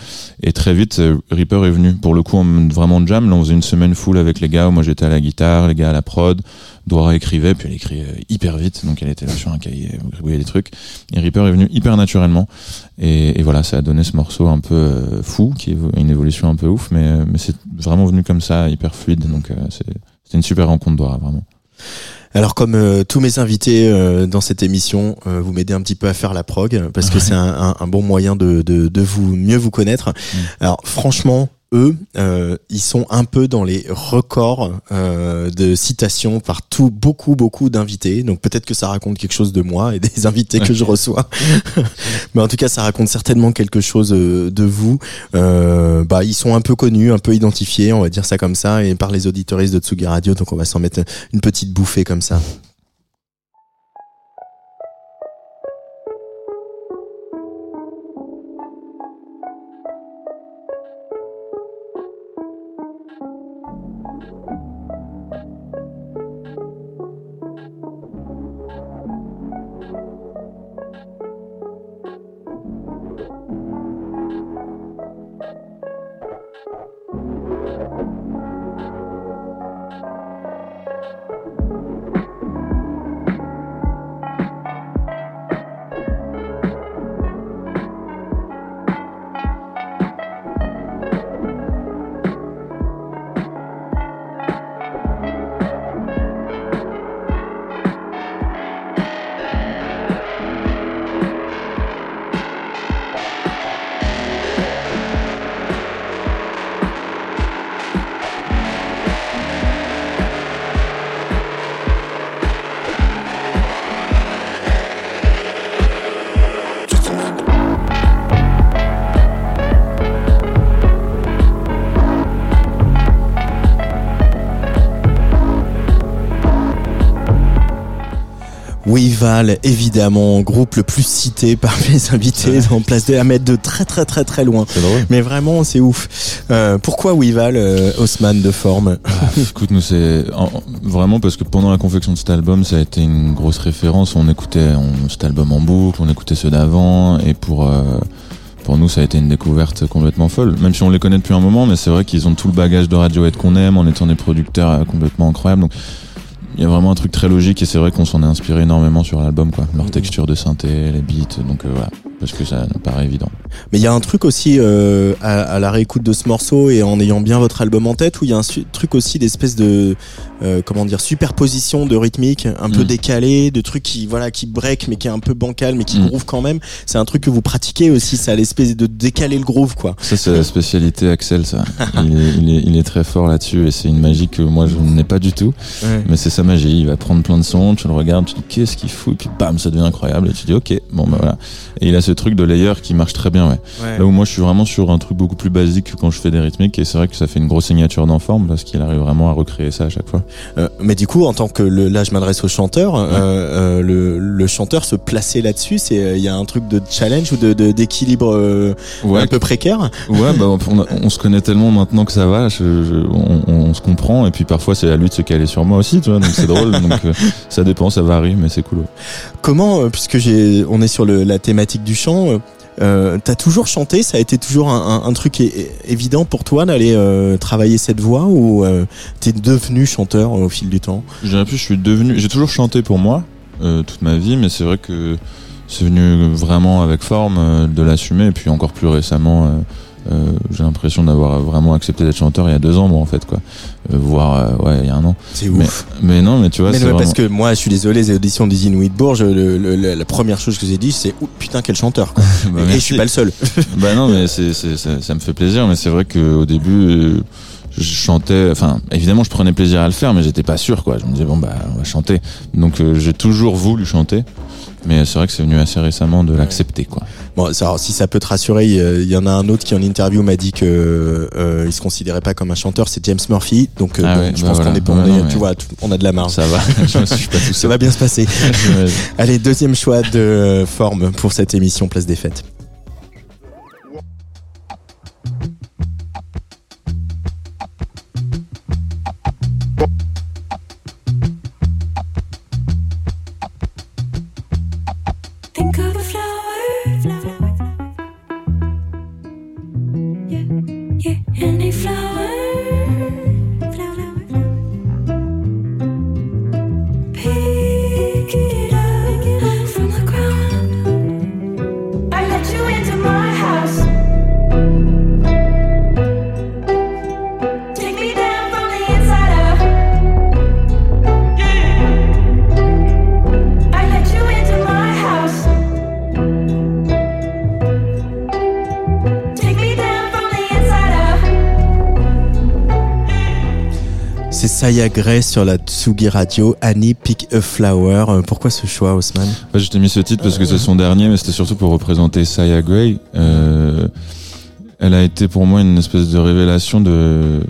Speaker 5: Et très vite, euh, Reaper est venu. Pour le coup, en vraiment jam. Là, on faisait une semaine full avec les gars. où Moi, j'étais à la guitare, les gars à la prod. Dora écrivait, puis elle écrit euh, hyper vite. Donc, elle était là sur un cahier, elle gribouillait des trucs. Et Reaper est venu hyper naturellement. Et, et voilà, ça a donné ce morceau un peu euh, fou, qui est une évolution un peu ouf. Mais, euh, mais c'est vraiment venu comme ça, hyper fluide. Donc, euh, c'est- c'était une super rencontre, Dora, vraiment.
Speaker 4: Alors comme euh, tous mes invités euh, dans cette émission, euh, vous m'aidez un petit peu à faire la prog parce que c'est un, un- un bon moyen de, de, de vous mieux vous connaître. Alors franchement, eux, euh, ils sont un peu dans les records euh, de citations par tout beaucoup beaucoup d'invités. Donc peut-être que ça raconte quelque chose de moi et des invités que je reçois. Mais en tout cas, ça raconte certainement quelque chose euh, de vous. Euh, bah ils sont un peu connus, un peu identifiés, on va dire ça comme ça, et par les auditoristes de Tsugi Radio. Donc on va s'en mettre une petite bouffée comme ça. Weval, évidemment, groupe le plus cité par mes invités, en place de à mettre de très très très très loin.
Speaker 5: Drôle.
Speaker 4: Mais vraiment, c'est ouf. Euh, pourquoi Weval, euh, Haussmann de forme
Speaker 5: Ah, écoute, nous c'est en- vraiment parce que pendant la confection de cet album, ça a été une grosse référence. On écoutait on, cet album en boucle, on écoutait ceux d'avant, et pour euh, pour nous, ça a été une découverte complètement folle. Même si on les connaît depuis un moment, mais c'est vrai qu'ils ont tout le bagage de Radiohead qu'on aime, en étant des producteurs euh, complètement incroyables. Donc il y a vraiment un truc très logique et c'est vrai qu'on s'en est inspiré énormément sur l'album, quoi. Leur texture de synthé, les beats, donc euh, voilà, parce que ça nous paraît évident.
Speaker 4: Mais il y a un truc aussi euh, à, à la réécoute de ce morceau et en ayant bien votre album en tête où il y a un truc aussi d'espèce de euh, comment dire superposition de rythmique un peu
Speaker 5: Mm.
Speaker 4: décalé, de trucs qui voilà qui break mais qui est un peu bancal mais qui
Speaker 5: Mm.
Speaker 4: groove quand même. C'est un truc que vous pratiquez aussi, ça l'espèce de décaler le groove quoi.
Speaker 5: Ça, c'est la spécialité Axel, ça. Il est, il est, il est très fort là-dessus et c'est une magie que moi je n'ai pas du tout. Mais c'est sa magie. Il va prendre plein de sons, tu le regardes, tu te dis qu'est-ce qu'il fout, et puis bam, ça devient incroyable et tu dis ok, bon bah voilà. Et il a ce truc de layer qui marche très bien, ouais. Là où moi je suis vraiment sur un truc beaucoup plus basique que quand je fais des rythmiques et c'est vrai que ça fait une grosse signature d'enforme parce qu'il arrive vraiment à recréer ça à chaque fois.
Speaker 4: Euh, mais du coup, en tant que le, là, je m'adresse au chanteur. euh, euh, le, le chanteur se placer là-dessus, c'est euh, il y a un truc de challenge ou de de- d'équilibre euh, un peu précaire?
Speaker 5: Ouais, bah, on, a- on se connaît tellement maintenant que ça va, je- je- on, on se comprend, et puis parfois c'est à lui de se caler sur moi aussi, tu vois, donc c'est drôle, donc euh, ça dépend, ça varie, mais c'est cool. ouais.
Speaker 4: Comment, euh, puisque j'ai, on est sur le, la thématique du chant, euh, t'as toujours chanté Ça a été toujours un, truc évident pour toi d'aller euh, travailler cette voix ou euh, t'es devenu chanteur au fil du temps?
Speaker 5: Je dirais plus, je suis devenu, j'ai toujours chanté pour moi, toute ma vie, mais c'est vrai que c'est venu vraiment avec forme de l'assumer, et puis encore plus récemment, euh, j'ai l'impression d'avoir vraiment accepté d'être chanteur il y a deux ans, moi, en fait, quoi. Euh, voire, euh, ouais, il y a un an.
Speaker 4: C'est
Speaker 5: Mais, mais non, mais tu vois,
Speaker 4: Mais
Speaker 5: c'est
Speaker 4: non,
Speaker 5: vraiment...
Speaker 4: parce que moi, je suis désolé, les auditions Bourges, le, le- le- la première chose que j'ai dit, c'est oh, putain quel chanteur. Quoi.
Speaker 5: Bah,
Speaker 4: et je suis pas le seul.
Speaker 5: bah non, mais c'est, ça, ça me fait plaisir, mais c'est vrai qu'au début, je chantais. Enfin, évidemment, je prenais plaisir à le faire, mais j'étais pas sûr, quoi. Je me disais bon bah, on va chanter. Donc euh, j'ai toujours voulu chanter. Mais c'est vrai que c'est venu assez récemment de l'accepter, quoi.
Speaker 4: Bon, alors, si ça peut te rassurer, il y, en a un autre qui en interview m'a dit que euh, il se considérait pas comme un chanteur, c'est James Murphy. Donc euh,
Speaker 5: Ah
Speaker 4: bon,
Speaker 5: ouais,
Speaker 4: je
Speaker 5: bah
Speaker 4: pense
Speaker 5: voilà.
Speaker 4: qu'on est pas,
Speaker 5: Ouais,
Speaker 4: on est-
Speaker 5: non,
Speaker 4: tu vois, on a de la marge.
Speaker 5: Ça va. je me suis pas tout
Speaker 4: Ça va bien se passer. Allez, deuxième choix de forme pour cette émission Place des Fêtes. Saya Gray sur la Tsugi Radio. Annie Pick a Flower. Euh, Pourquoi ce choix, Haussmann
Speaker 5: Ouais, je mis ce titre parce que c'est son dernier, mais c'était surtout pour représenter Saya Gray. Euh, elle a été pour moi une espèce de révélation de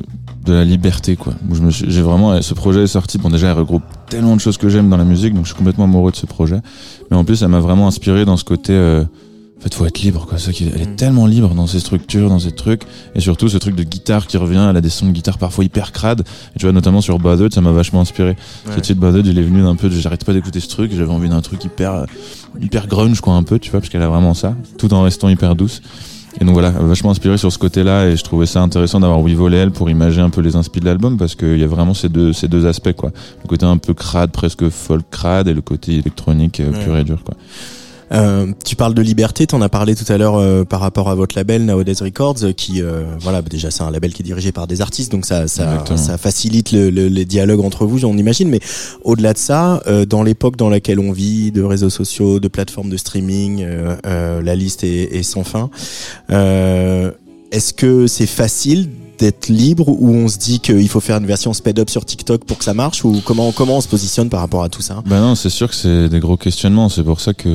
Speaker 5: la liberté, quoi. Vraiment, ce projet est sorti. Bon, déjà, elle regroupe tellement de choses que j'aime dans la musique, donc je suis complètement amoureux de ce projet. Mais en plus, elle m'a vraiment inspiré dans ce côté. Euh, en fait, faut être libre, quoi. Ça, elle est tellement libre dans ses structures, dans ses trucs, et surtout ce truc de guitare qui revient. Elle a des sons de guitare parfois hyper crades. Et tu vois, notamment sur Bothered, ça m'a vachement inspiré.
Speaker 4: Ouais.
Speaker 5: Ce titre Bothered, il est venu d'un peu. de- J'arrête pas d'écouter ce truc. J'avais envie d'un truc hyper, hyper grunge, quoi, un peu, tu vois, parce qu'elle a vraiment ça, tout en restant hyper douce. Et donc voilà, vachement inspiré sur ce côté-là, et je trouvais ça intéressant d'avoir We Volé elle pour imager un peu les inspirations de l'album, parce qu'il y a vraiment ces deux, ces deux aspects, quoi. Le côté un peu crade, presque folk crade, et le côté électronique euh,
Speaker 4: Ouais.
Speaker 5: pur et dur, quoi.
Speaker 4: Euh, tu parles de liberté, t'en as parlé tout à l'heure euh, par rapport à votre label Nowadays Records, euh, qui euh, voilà bah déjà c'est un label qui est dirigé par des artistes, donc ça ça, ça facilite le, le- les dialogues entre vous, on imagine. Mais au-delà de ça, euh, dans l'époque dans laquelle on vit, de réseaux sociaux, de plateformes de streaming, la liste est, est sans fin. Euh, Est-ce que c'est facile d'être libre ou on se dit qu'il faut faire une version sped up sur TikTok pour que ça marche ou comment comment on se positionne par rapport à tout ça?
Speaker 5: Bah non, c'est sûr que c'est des gros questionnements. C'est pour ça que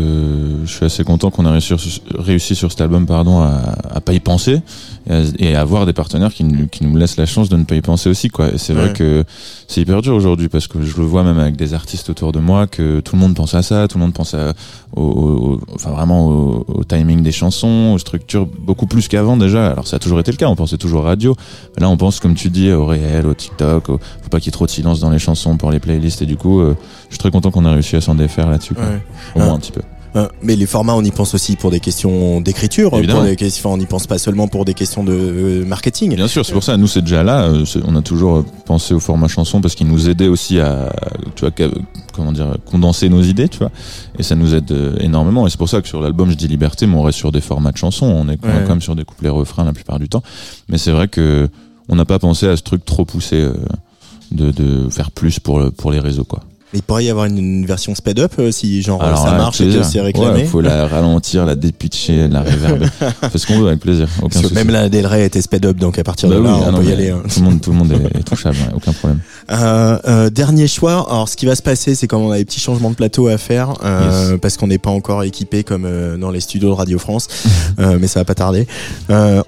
Speaker 5: je suis assez content qu'on ait réussi sur, réussi sur cet album, pardon, à, à pas y penser et à, et à avoir des partenaires qui, nous- qui nous laissent la chance de ne pas y penser aussi, quoi. Et c'est
Speaker 4: Ouais.
Speaker 5: vrai que c'est hyper dur aujourd'hui parce que je le vois même avec des artistes autour de moi que tout le monde pense à ça, tout le monde pense à, au, au- au- enfin vraiment au, au timing des chansons, aux structures beaucoup plus qu'avant déjà. Alors ça a toujours été le cas, on pensait toujours radio. Mais là, on pense, comme tu dis, au réel, au TikTok. Au... Faut pas qu'il y ait trop de silence dans les chansons pour les playlists. Et du coup, euh, je suis très content qu'on a réussi à s'en défaire là-dessus.
Speaker 4: Ouais.
Speaker 5: Au moins
Speaker 4: Ah.
Speaker 5: un petit peu.
Speaker 4: Euh, mais les formats, on y pense aussi pour des questions d'écriture, questions, on n'y pense pas seulement pour des questions de euh, marketing.
Speaker 5: Bien sûr, c'est pour ça. Nous, c'est déjà là. euh, On a toujours euh, pensé au format chanson parce qu'il nous aidait aussi à, tu vois, comment dire, condenser nos idées, tu vois. Et ça nous aide énormément. Et c'est pour ça que sur l'album, je dis liberté, mais on reste sur des formats de chansons. On est,
Speaker 4: Ouais.
Speaker 5: quand même sur des couplets refrains la plupart du temps. Mais c'est vrai que on n'a pas pensé à ce truc trop poussé de, de faire plus pour le- pour les réseaux, quoi.
Speaker 4: Mais il pourrait y avoir une, une version sped up euh, si genre
Speaker 5: Alors,
Speaker 4: ça marche et que c'est réclamé.
Speaker 5: Ouais, faut la ralentir, la dépitcher, la réverber. Fais ce qu'on veut avec plaisir. Aucun souci.
Speaker 4: même la Del Rey était sped up, donc à partir
Speaker 5: Bah
Speaker 4: de
Speaker 5: oui,
Speaker 4: là,
Speaker 5: ah
Speaker 4: on
Speaker 5: non,
Speaker 4: peut y aller. hein.
Speaker 5: Tout le monde, tout le monde est, est touchable, ouais, aucun problème.
Speaker 4: Euh, euh, dernier choix. Alors, ce qui va se passer, c'est comme on a des petits changements de plateau à faire,
Speaker 5: Yes.
Speaker 4: parce qu'on n'est pas encore équipé comme dans les studios de Radio France, mais ça va pas tarder.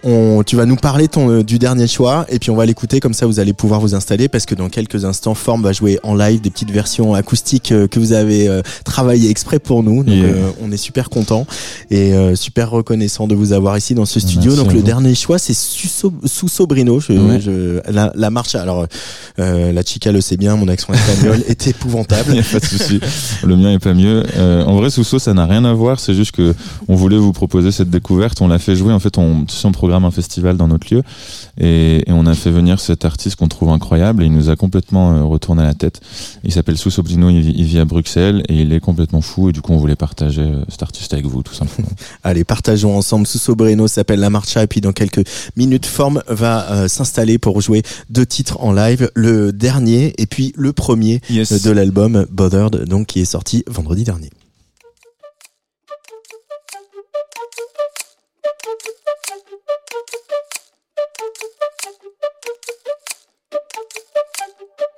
Speaker 4: On, tu vas nous parler ton, du dernier choix, et puis on va l'écouter comme ça, vous allez pouvoir vous installer, parce que dans quelques instants, Form va jouer en live des petites versions acoustiques euh, que vous avez euh, travaillé exprès pour nous. Donc,
Speaker 5: Yeah.
Speaker 4: euh, on est super content et super reconnaissant de vous avoir ici dans ce studio.
Speaker 5: Merci
Speaker 4: donc le dernier choix, c'est Suso, Susobrino. Je,
Speaker 5: Ouais.
Speaker 4: je- la, la marche. Alors la chica le sait bien, mon accent espagnol est épouvantable.
Speaker 5: Il a pas de souci. Le mien est pas mieux. En vrai, Sousso, ça n'a rien à voir. C'est juste que on voulait vous proposer cette découverte. On l'a fait jouer. En fait, on, on programme un festival dans notre lieu et, et on a fait venir cet artiste qu'on trouve incroyable et il nous a complètement retourné la tête. Il s'appelle Sousso Brino. Il, vit- il vit à Bruxelles et il est complètement fou. Et du coup, on voulait partager euh, cet artiste avec vous, tout simplement.
Speaker 4: Allez, partageons ensemble. Susobrino s'appelle La Marcha et puis dans quelques minutes, Forme va euh, s'installer pour jouer deux titres en live. Le dernier et puis le premier
Speaker 5: Yes.
Speaker 4: de l'album Bothered, donc qui est sorti vendredi dernier.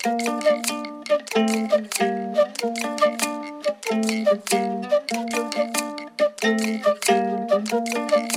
Speaker 4: Thank you.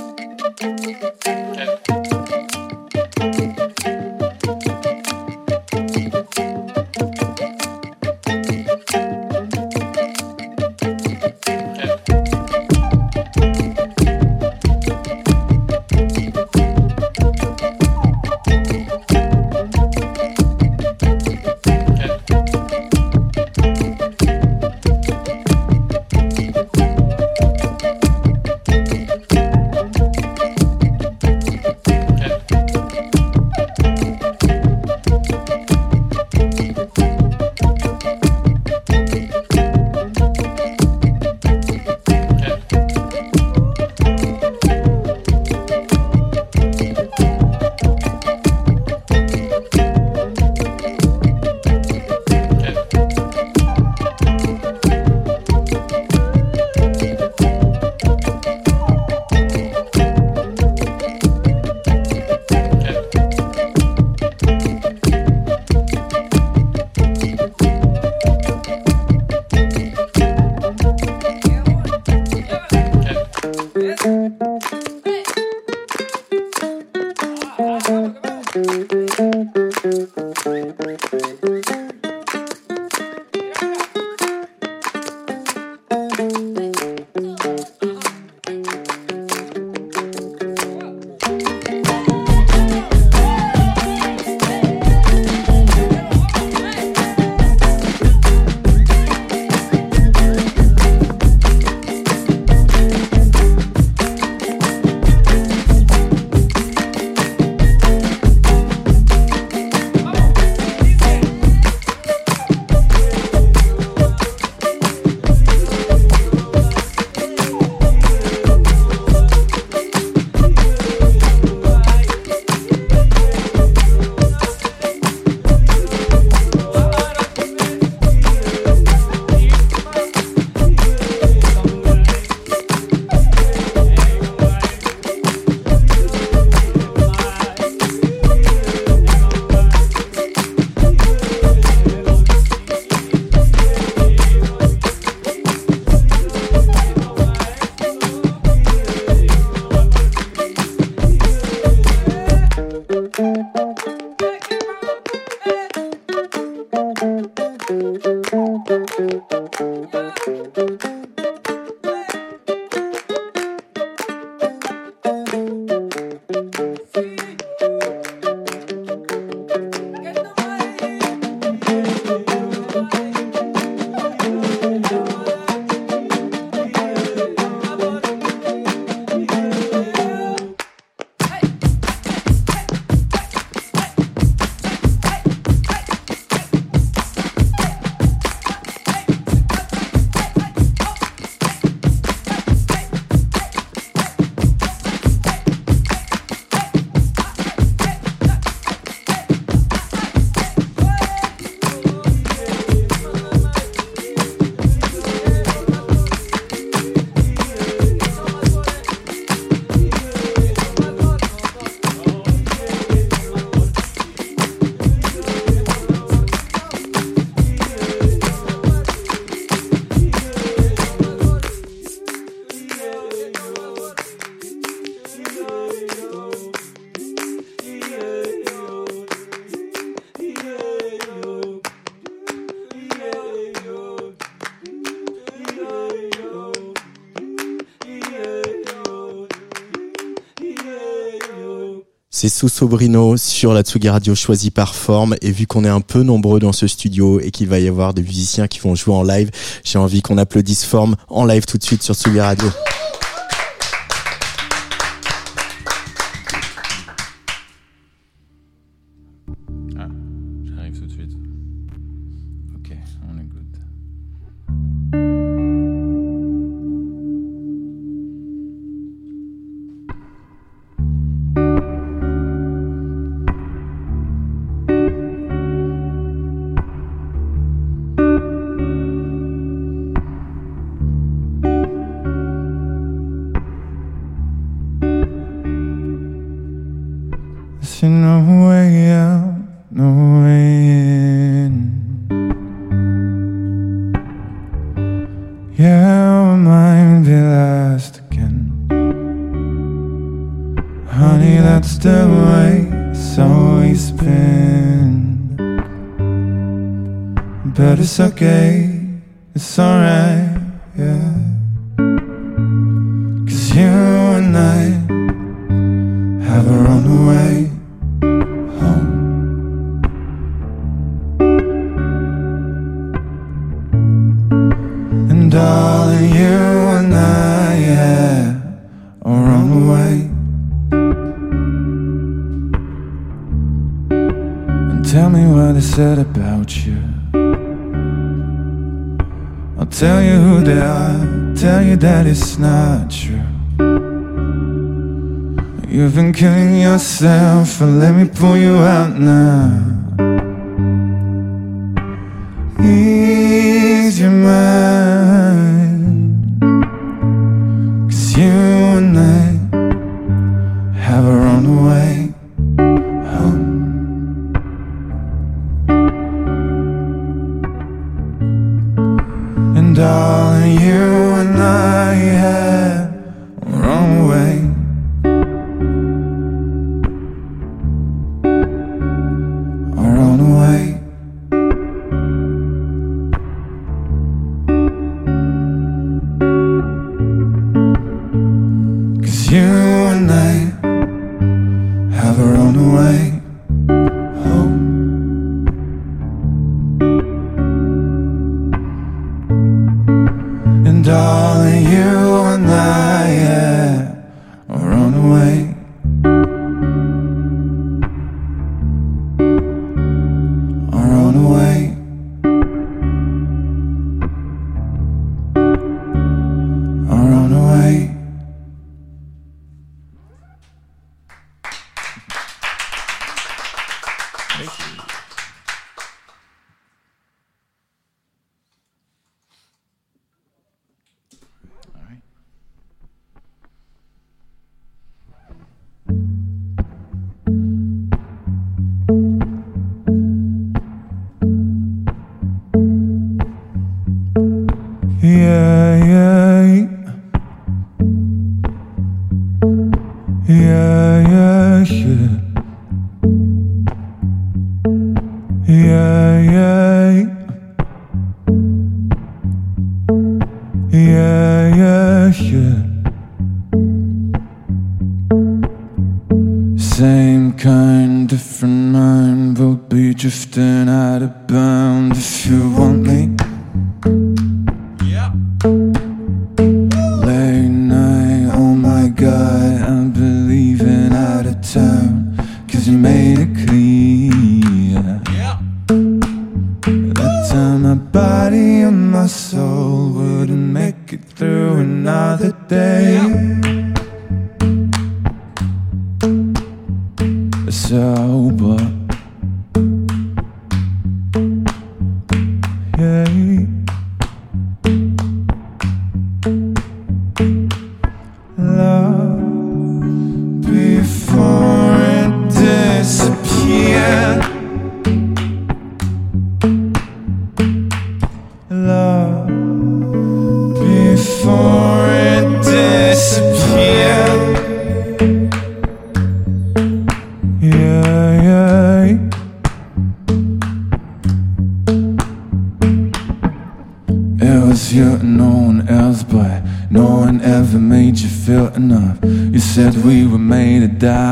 Speaker 4: C'est Sousso Brino sur la Tsugi Radio choisi par forme. Et vu qu'on est un peu nombreux dans ce studio et qu'il va y avoir des musiciens qui vont jouer en live, j'ai envie qu'on applaudisse forme en live tout de suite sur Tsugi Radio.
Speaker 3: sucker yourself and let me pull you out now. away.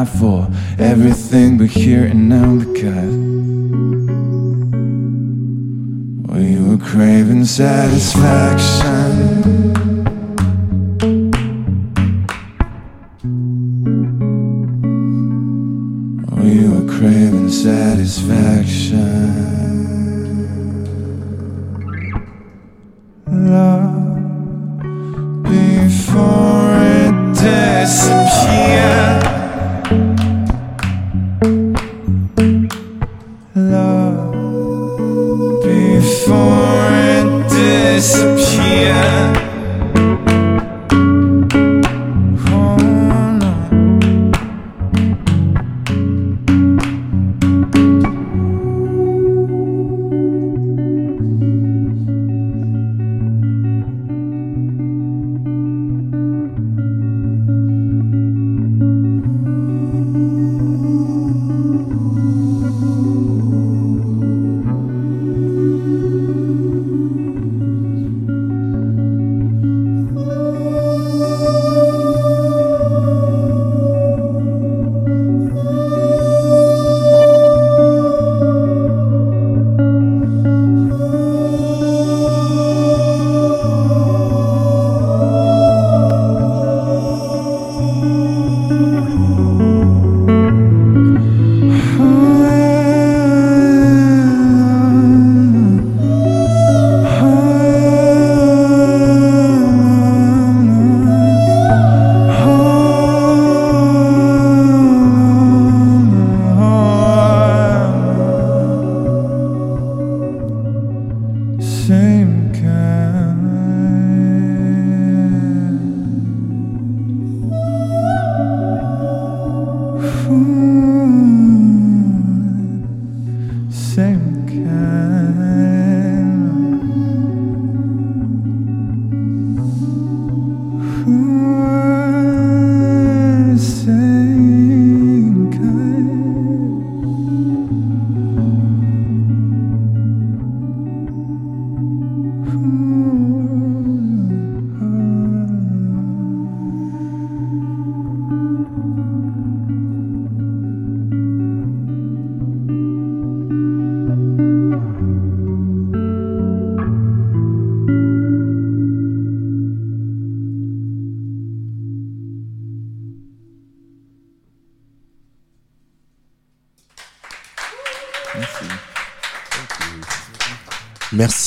Speaker 3: for everything but here and now because we were craving satisfaction.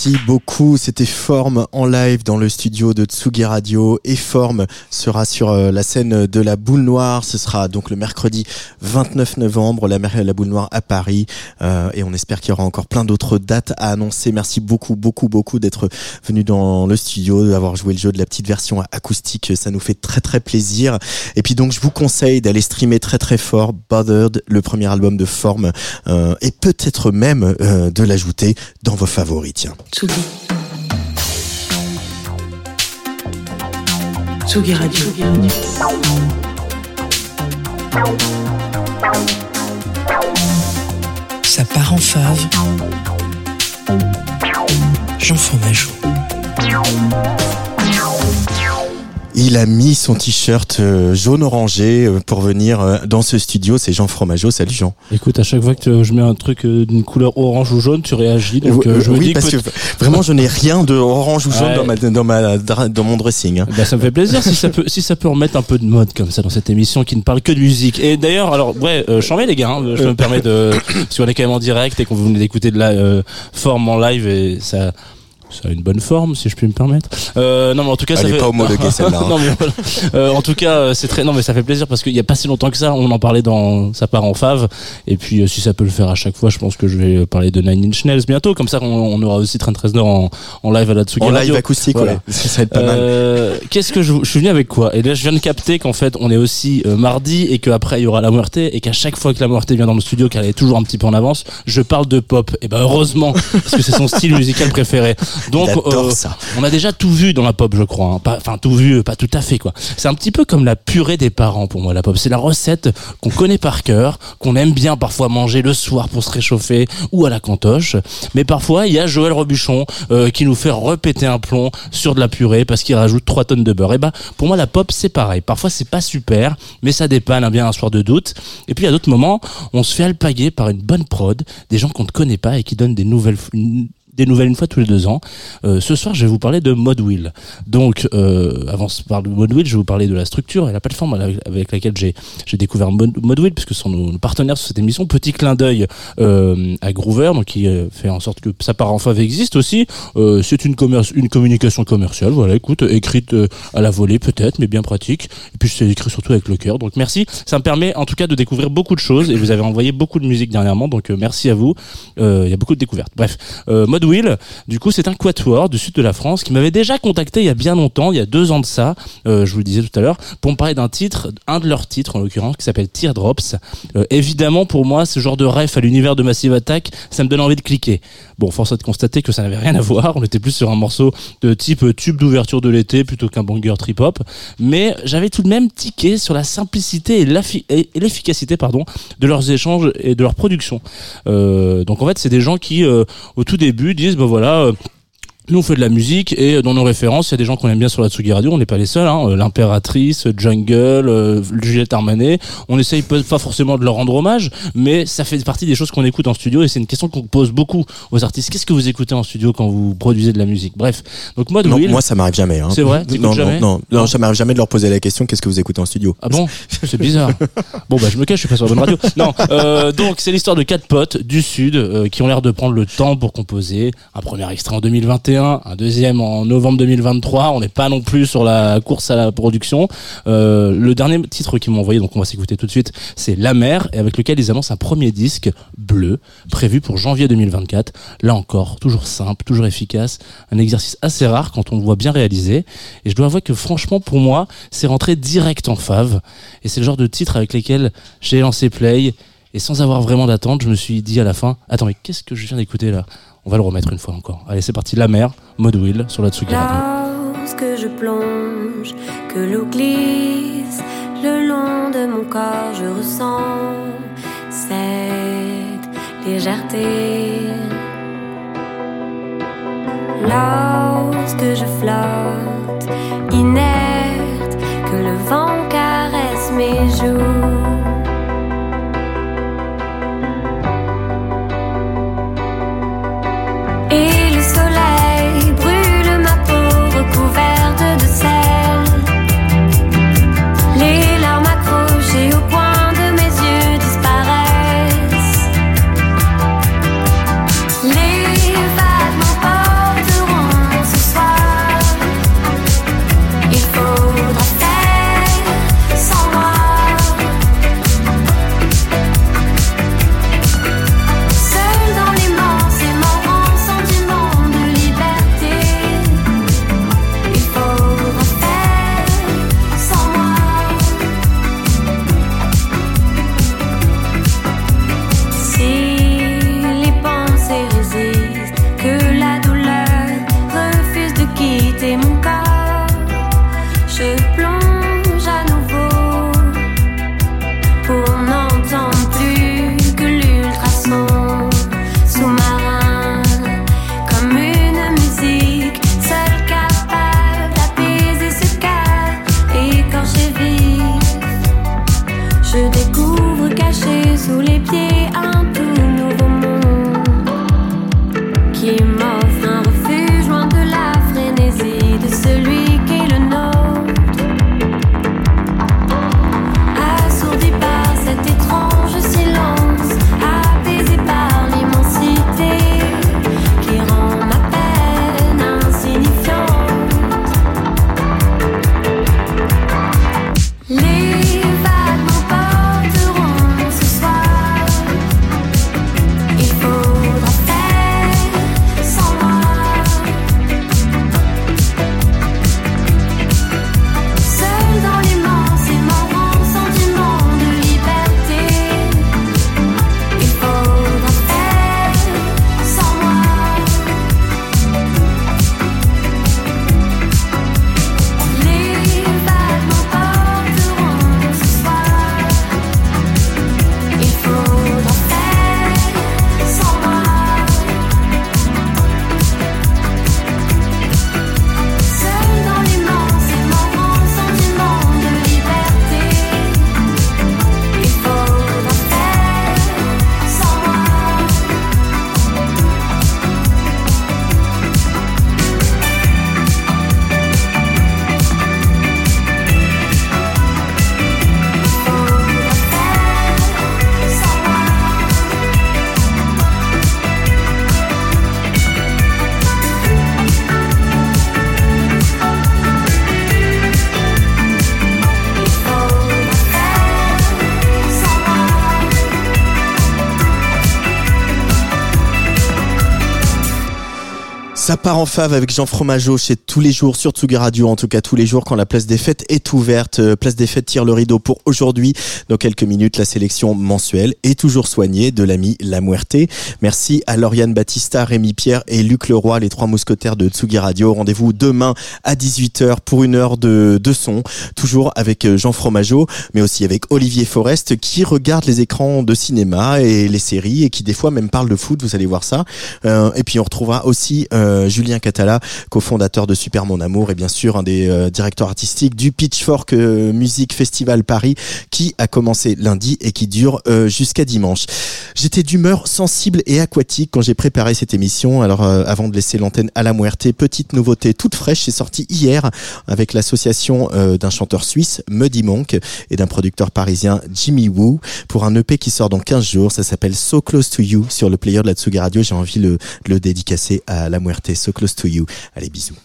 Speaker 4: Merci beaucoup. C'était Forme en live dans le studio de Tsugi Radio et Forme sera sur euh, la scène de la Boule Noire. Ce sera donc le mercredi 29 novembre, la, la Boule Noire à Paris. Euh, et on espère qu'il y aura encore plein d'autres dates à annoncer. Merci beaucoup, beaucoup, beaucoup d'être venu dans le studio, d'avoir joué le jeu de la petite version acoustique. Ça nous fait très, très plaisir. Et puis donc, je vous conseille d'aller streamer très, très fort Bothered, le premier album de Forme, euh, et peut-être même euh, de l'ajouter dans vos favoris. Tiens.
Speaker 1: Tsugi Radio. Ça part en fave. Jean Fromageau.
Speaker 4: Il a mis son t-shirt euh, jaune orangé euh, pour venir euh, dans ce studio. C'est Jean Fromageau. Salut Jean.
Speaker 6: Écoute, à chaque fois que je mets un truc d'une couleur orange ou jaune, tu réagis. Donc je me
Speaker 4: oui,
Speaker 6: dis
Speaker 4: parce
Speaker 6: que,
Speaker 4: que vraiment, je n'ai rien de orange ou jaune
Speaker 6: Ouais.
Speaker 4: dans ma dans ma dra- dans mon dressing.
Speaker 6: Bah, ça me fait plaisir si ça peut si ça peut remettre un peu de mode comme ça dans cette émission qui ne parle que de musique. Et d'ailleurs, alors ouais, euh, chambé les gars, hein, je me permets de parce qu'on est quand même en direct et qu'on vous venez d'écouter de la euh, forme en live et ça ça a une bonne forme si je puis me permettre. Euh, non mais en tout cas ça
Speaker 4: Elle est
Speaker 6: fait...
Speaker 4: pas homologuée, celle-là, hein.
Speaker 6: non mais voilà. Euh, en tout cas euh, c'est très non mais ça fait plaisir parce qu'il y a pas si longtemps que ça on en parlait dans ça part en fave et puis euh, si ça peut le faire à chaque fois je pense que je vais parler de Nine Inch Nails bientôt comme ça on, on aura aussi Trent Reznor en, en live à la Tsugi
Speaker 4: En
Speaker 6: Radio.
Speaker 4: live acoustique,
Speaker 6: Voilà.
Speaker 4: ouais. Ça va être pas mal.
Speaker 6: Euh, Qu'est-ce que je, je suis venu avec quoi? Et là, je viens de capter qu'en fait, on est aussi euh, mardi et qu'après il y aura la Muerte et qu'à chaque fois que la Muerte vient dans le studio, qu'elle est toujours un petit peu en avance, je parle de pop. Et ben heureusement, parce que c'est son style musical préféré. Donc, euh,
Speaker 4: ça.
Speaker 6: on a déjà tout vu dans la pop, je crois. hein. Enfin, tout vu, pas tout à fait quoi. C'est un petit peu comme la purée des parents pour moi, la pop. C'est la recette qu'on connaît par cœur, qu'on aime bien parfois manger le soir pour se réchauffer ou à la cantoche. Mais parfois, il y a Joël Robuchon euh, qui nous fait repéter un plomb sur de la purée parce qu'il rajoute 3 tonnes de beurre. Et bah, pour moi, la pop, c'est pareil. Parfois, c'est pas super, mais ça dépanne hein, bien un soir de doute. Et puis, à d'autres moments, on se fait alpaguer par une bonne prod, des gens qu'on ne connaît pas et qui donnent des nouvelles, une- des nouvelles une fois tous les deux ans. Euh, ce soir, je vais vous parler de Modwheel. Donc, euh, avant de parler de Modwheel, je vais vous parler de la structure et la plateforme avec, laquelle j'ai j'ai découvert Mod- Modwheel, puisque sont nos, partenaires sur cette émission. Petit clin d'œil euh, à Groover, donc qui euh, fait en sorte que ça part en fave existe aussi. Euh, C'est une, commerce, une communication commerciale, voilà, écoute, écrite euh, à la volée peut-être, mais bien pratique. Et puis c'est écrit surtout avec le cœur. Donc merci, ça me permet en tout cas de découvrir beaucoup de choses. Et vous avez envoyé beaucoup de musique dernièrement, donc merci à vous. Il y a beaucoup de découvertes. Bref, euh, Modwheel, du coup, c'est un quatuor du sud de la France qui m'avait déjà contacté il y a bien longtemps, il y a deux ans de ça, euh, je vous le disais tout à l'heure, pour me parler d'un titre, un de leurs titres en l'occurrence, qui s'appelle Teardrops. Euh, évidemment, pour moi, ce genre de ref à l'univers de Massive Attack, ça me donne envie de cliquer. Bon, force est de constater que ça n'avait rien à voir, on était plus sur un morceau de type tube d'ouverture de l'été plutôt qu'un banger trip-hop, mais j'avais tout de même tiqué sur la simplicité et l'efficacité pardon, de leurs échanges et de leur production. Euh, donc en fait, c'est des gens qui, au tout début, disent, ben voilà... euh, nous on fait de la musique et dans nos références, il y a des gens qu'on aime bien sur la Tsugi Radio, on n'est pas les seuls, hein. Euh, l'impératrice, Jungle, euh, Juliette Armanet, on essaye pas forcément de leur rendre hommage, mais ça fait partie des choses qu'on écoute en studio et c'est une question qu'on pose beaucoup aux artistes. Qu'est-ce que vous écoutez en studio quand vous produisez de la musique? Bref, donc moi,
Speaker 4: Non,
Speaker 6: Will,
Speaker 4: moi, ça m'arrive jamais. Hein.
Speaker 6: C'est vrai?
Speaker 4: Non,
Speaker 6: jamais?
Speaker 4: non, non, non, ça m'arrive jamais de leur poser la question qu'est-ce que vous écoutez en studio?
Speaker 6: Ah bon? C'est bizarre. Bon bah je me cache, je suis pas sur la bonne radio. Non, euh, donc c'est l'histoire de quatre potes du sud euh, qui ont l'air de prendre le temps pour composer. Un premier extrait en 2021, un deuxième en novembre 2023. On n'est pas non plus sur la course à la production. Euh, le dernier titre qu'ils m'ont envoyé, donc on va s'écouter tout de suite, c'est La Mer, et avec lequel ils annoncent un premier disque bleu prévu pour janvier 2024. Là encore, toujours simple, toujours efficace, un exercice assez rare quand on le voit bien réalisé. Et je dois avouer que franchement, pour moi, c'est rentré direct en fave. Et c'est le genre de titre avec lesquels j'ai lancé play. Et sans avoir vraiment d'attente, je me suis dit à la fin, attends, mais qu'est-ce que je viens d'écouter là? On va le remettre une fois encore. Allez, c'est parti, La Mer, Mode Wheel sur la Tsugi.
Speaker 7: Lorsque je plonge, que l'eau glisse le long de mon corps, je ressens cette légèreté. Lorsque je flotte, inerte, que le vent caresse mes joues.
Speaker 4: t'écoute. Part en fave avec Jean Fromageau chez tous les jours sur Tsugi Radio, en tout cas tous les jours quand la place des fêtes est ouverte. Euh, Place des fêtes tire le rideau pour aujourd'hui. Dans quelques minutes, la sélection mensuelle est toujours soignée de l'ami La. Merci à Lauriane Battista, Rémi Pierre et Luc Leroy, les trois mousquetaires de Tsugi Radio. Rendez-vous demain à 18h pour une heure de, de son, toujours avec euh, Jean Fromageau, mais aussi avec Olivier Forest qui regarde les écrans de cinéma et les séries et qui des fois même parle de foot, vous allez voir ça. Euh, et puis on retrouvera aussi euh, Julien Catala, cofondateur de Super Mon Amour et bien sûr un des euh, directeurs artistiques du Pitchfork euh, Music Festival Paris qui a commencé lundi et qui dure euh, jusqu'à dimanche. J'étais d'humeur sensible et aquatique quand j'ai préparé cette émission. Alors avant de laisser l'antenne à la Muerte, petite nouveauté toute fraîche, c'est sorti hier avec l'association d'un chanteur suisse, Muddy Monk, et d'un producteur parisien, Jimmy Woo, pour un EP qui sort dans 15 jours. Ça s'appelle So Close to You sur le player de la Tsugi Radio. J'ai envie de le, le dédicacer à la Muerte. So Close to You. Allez, bisous.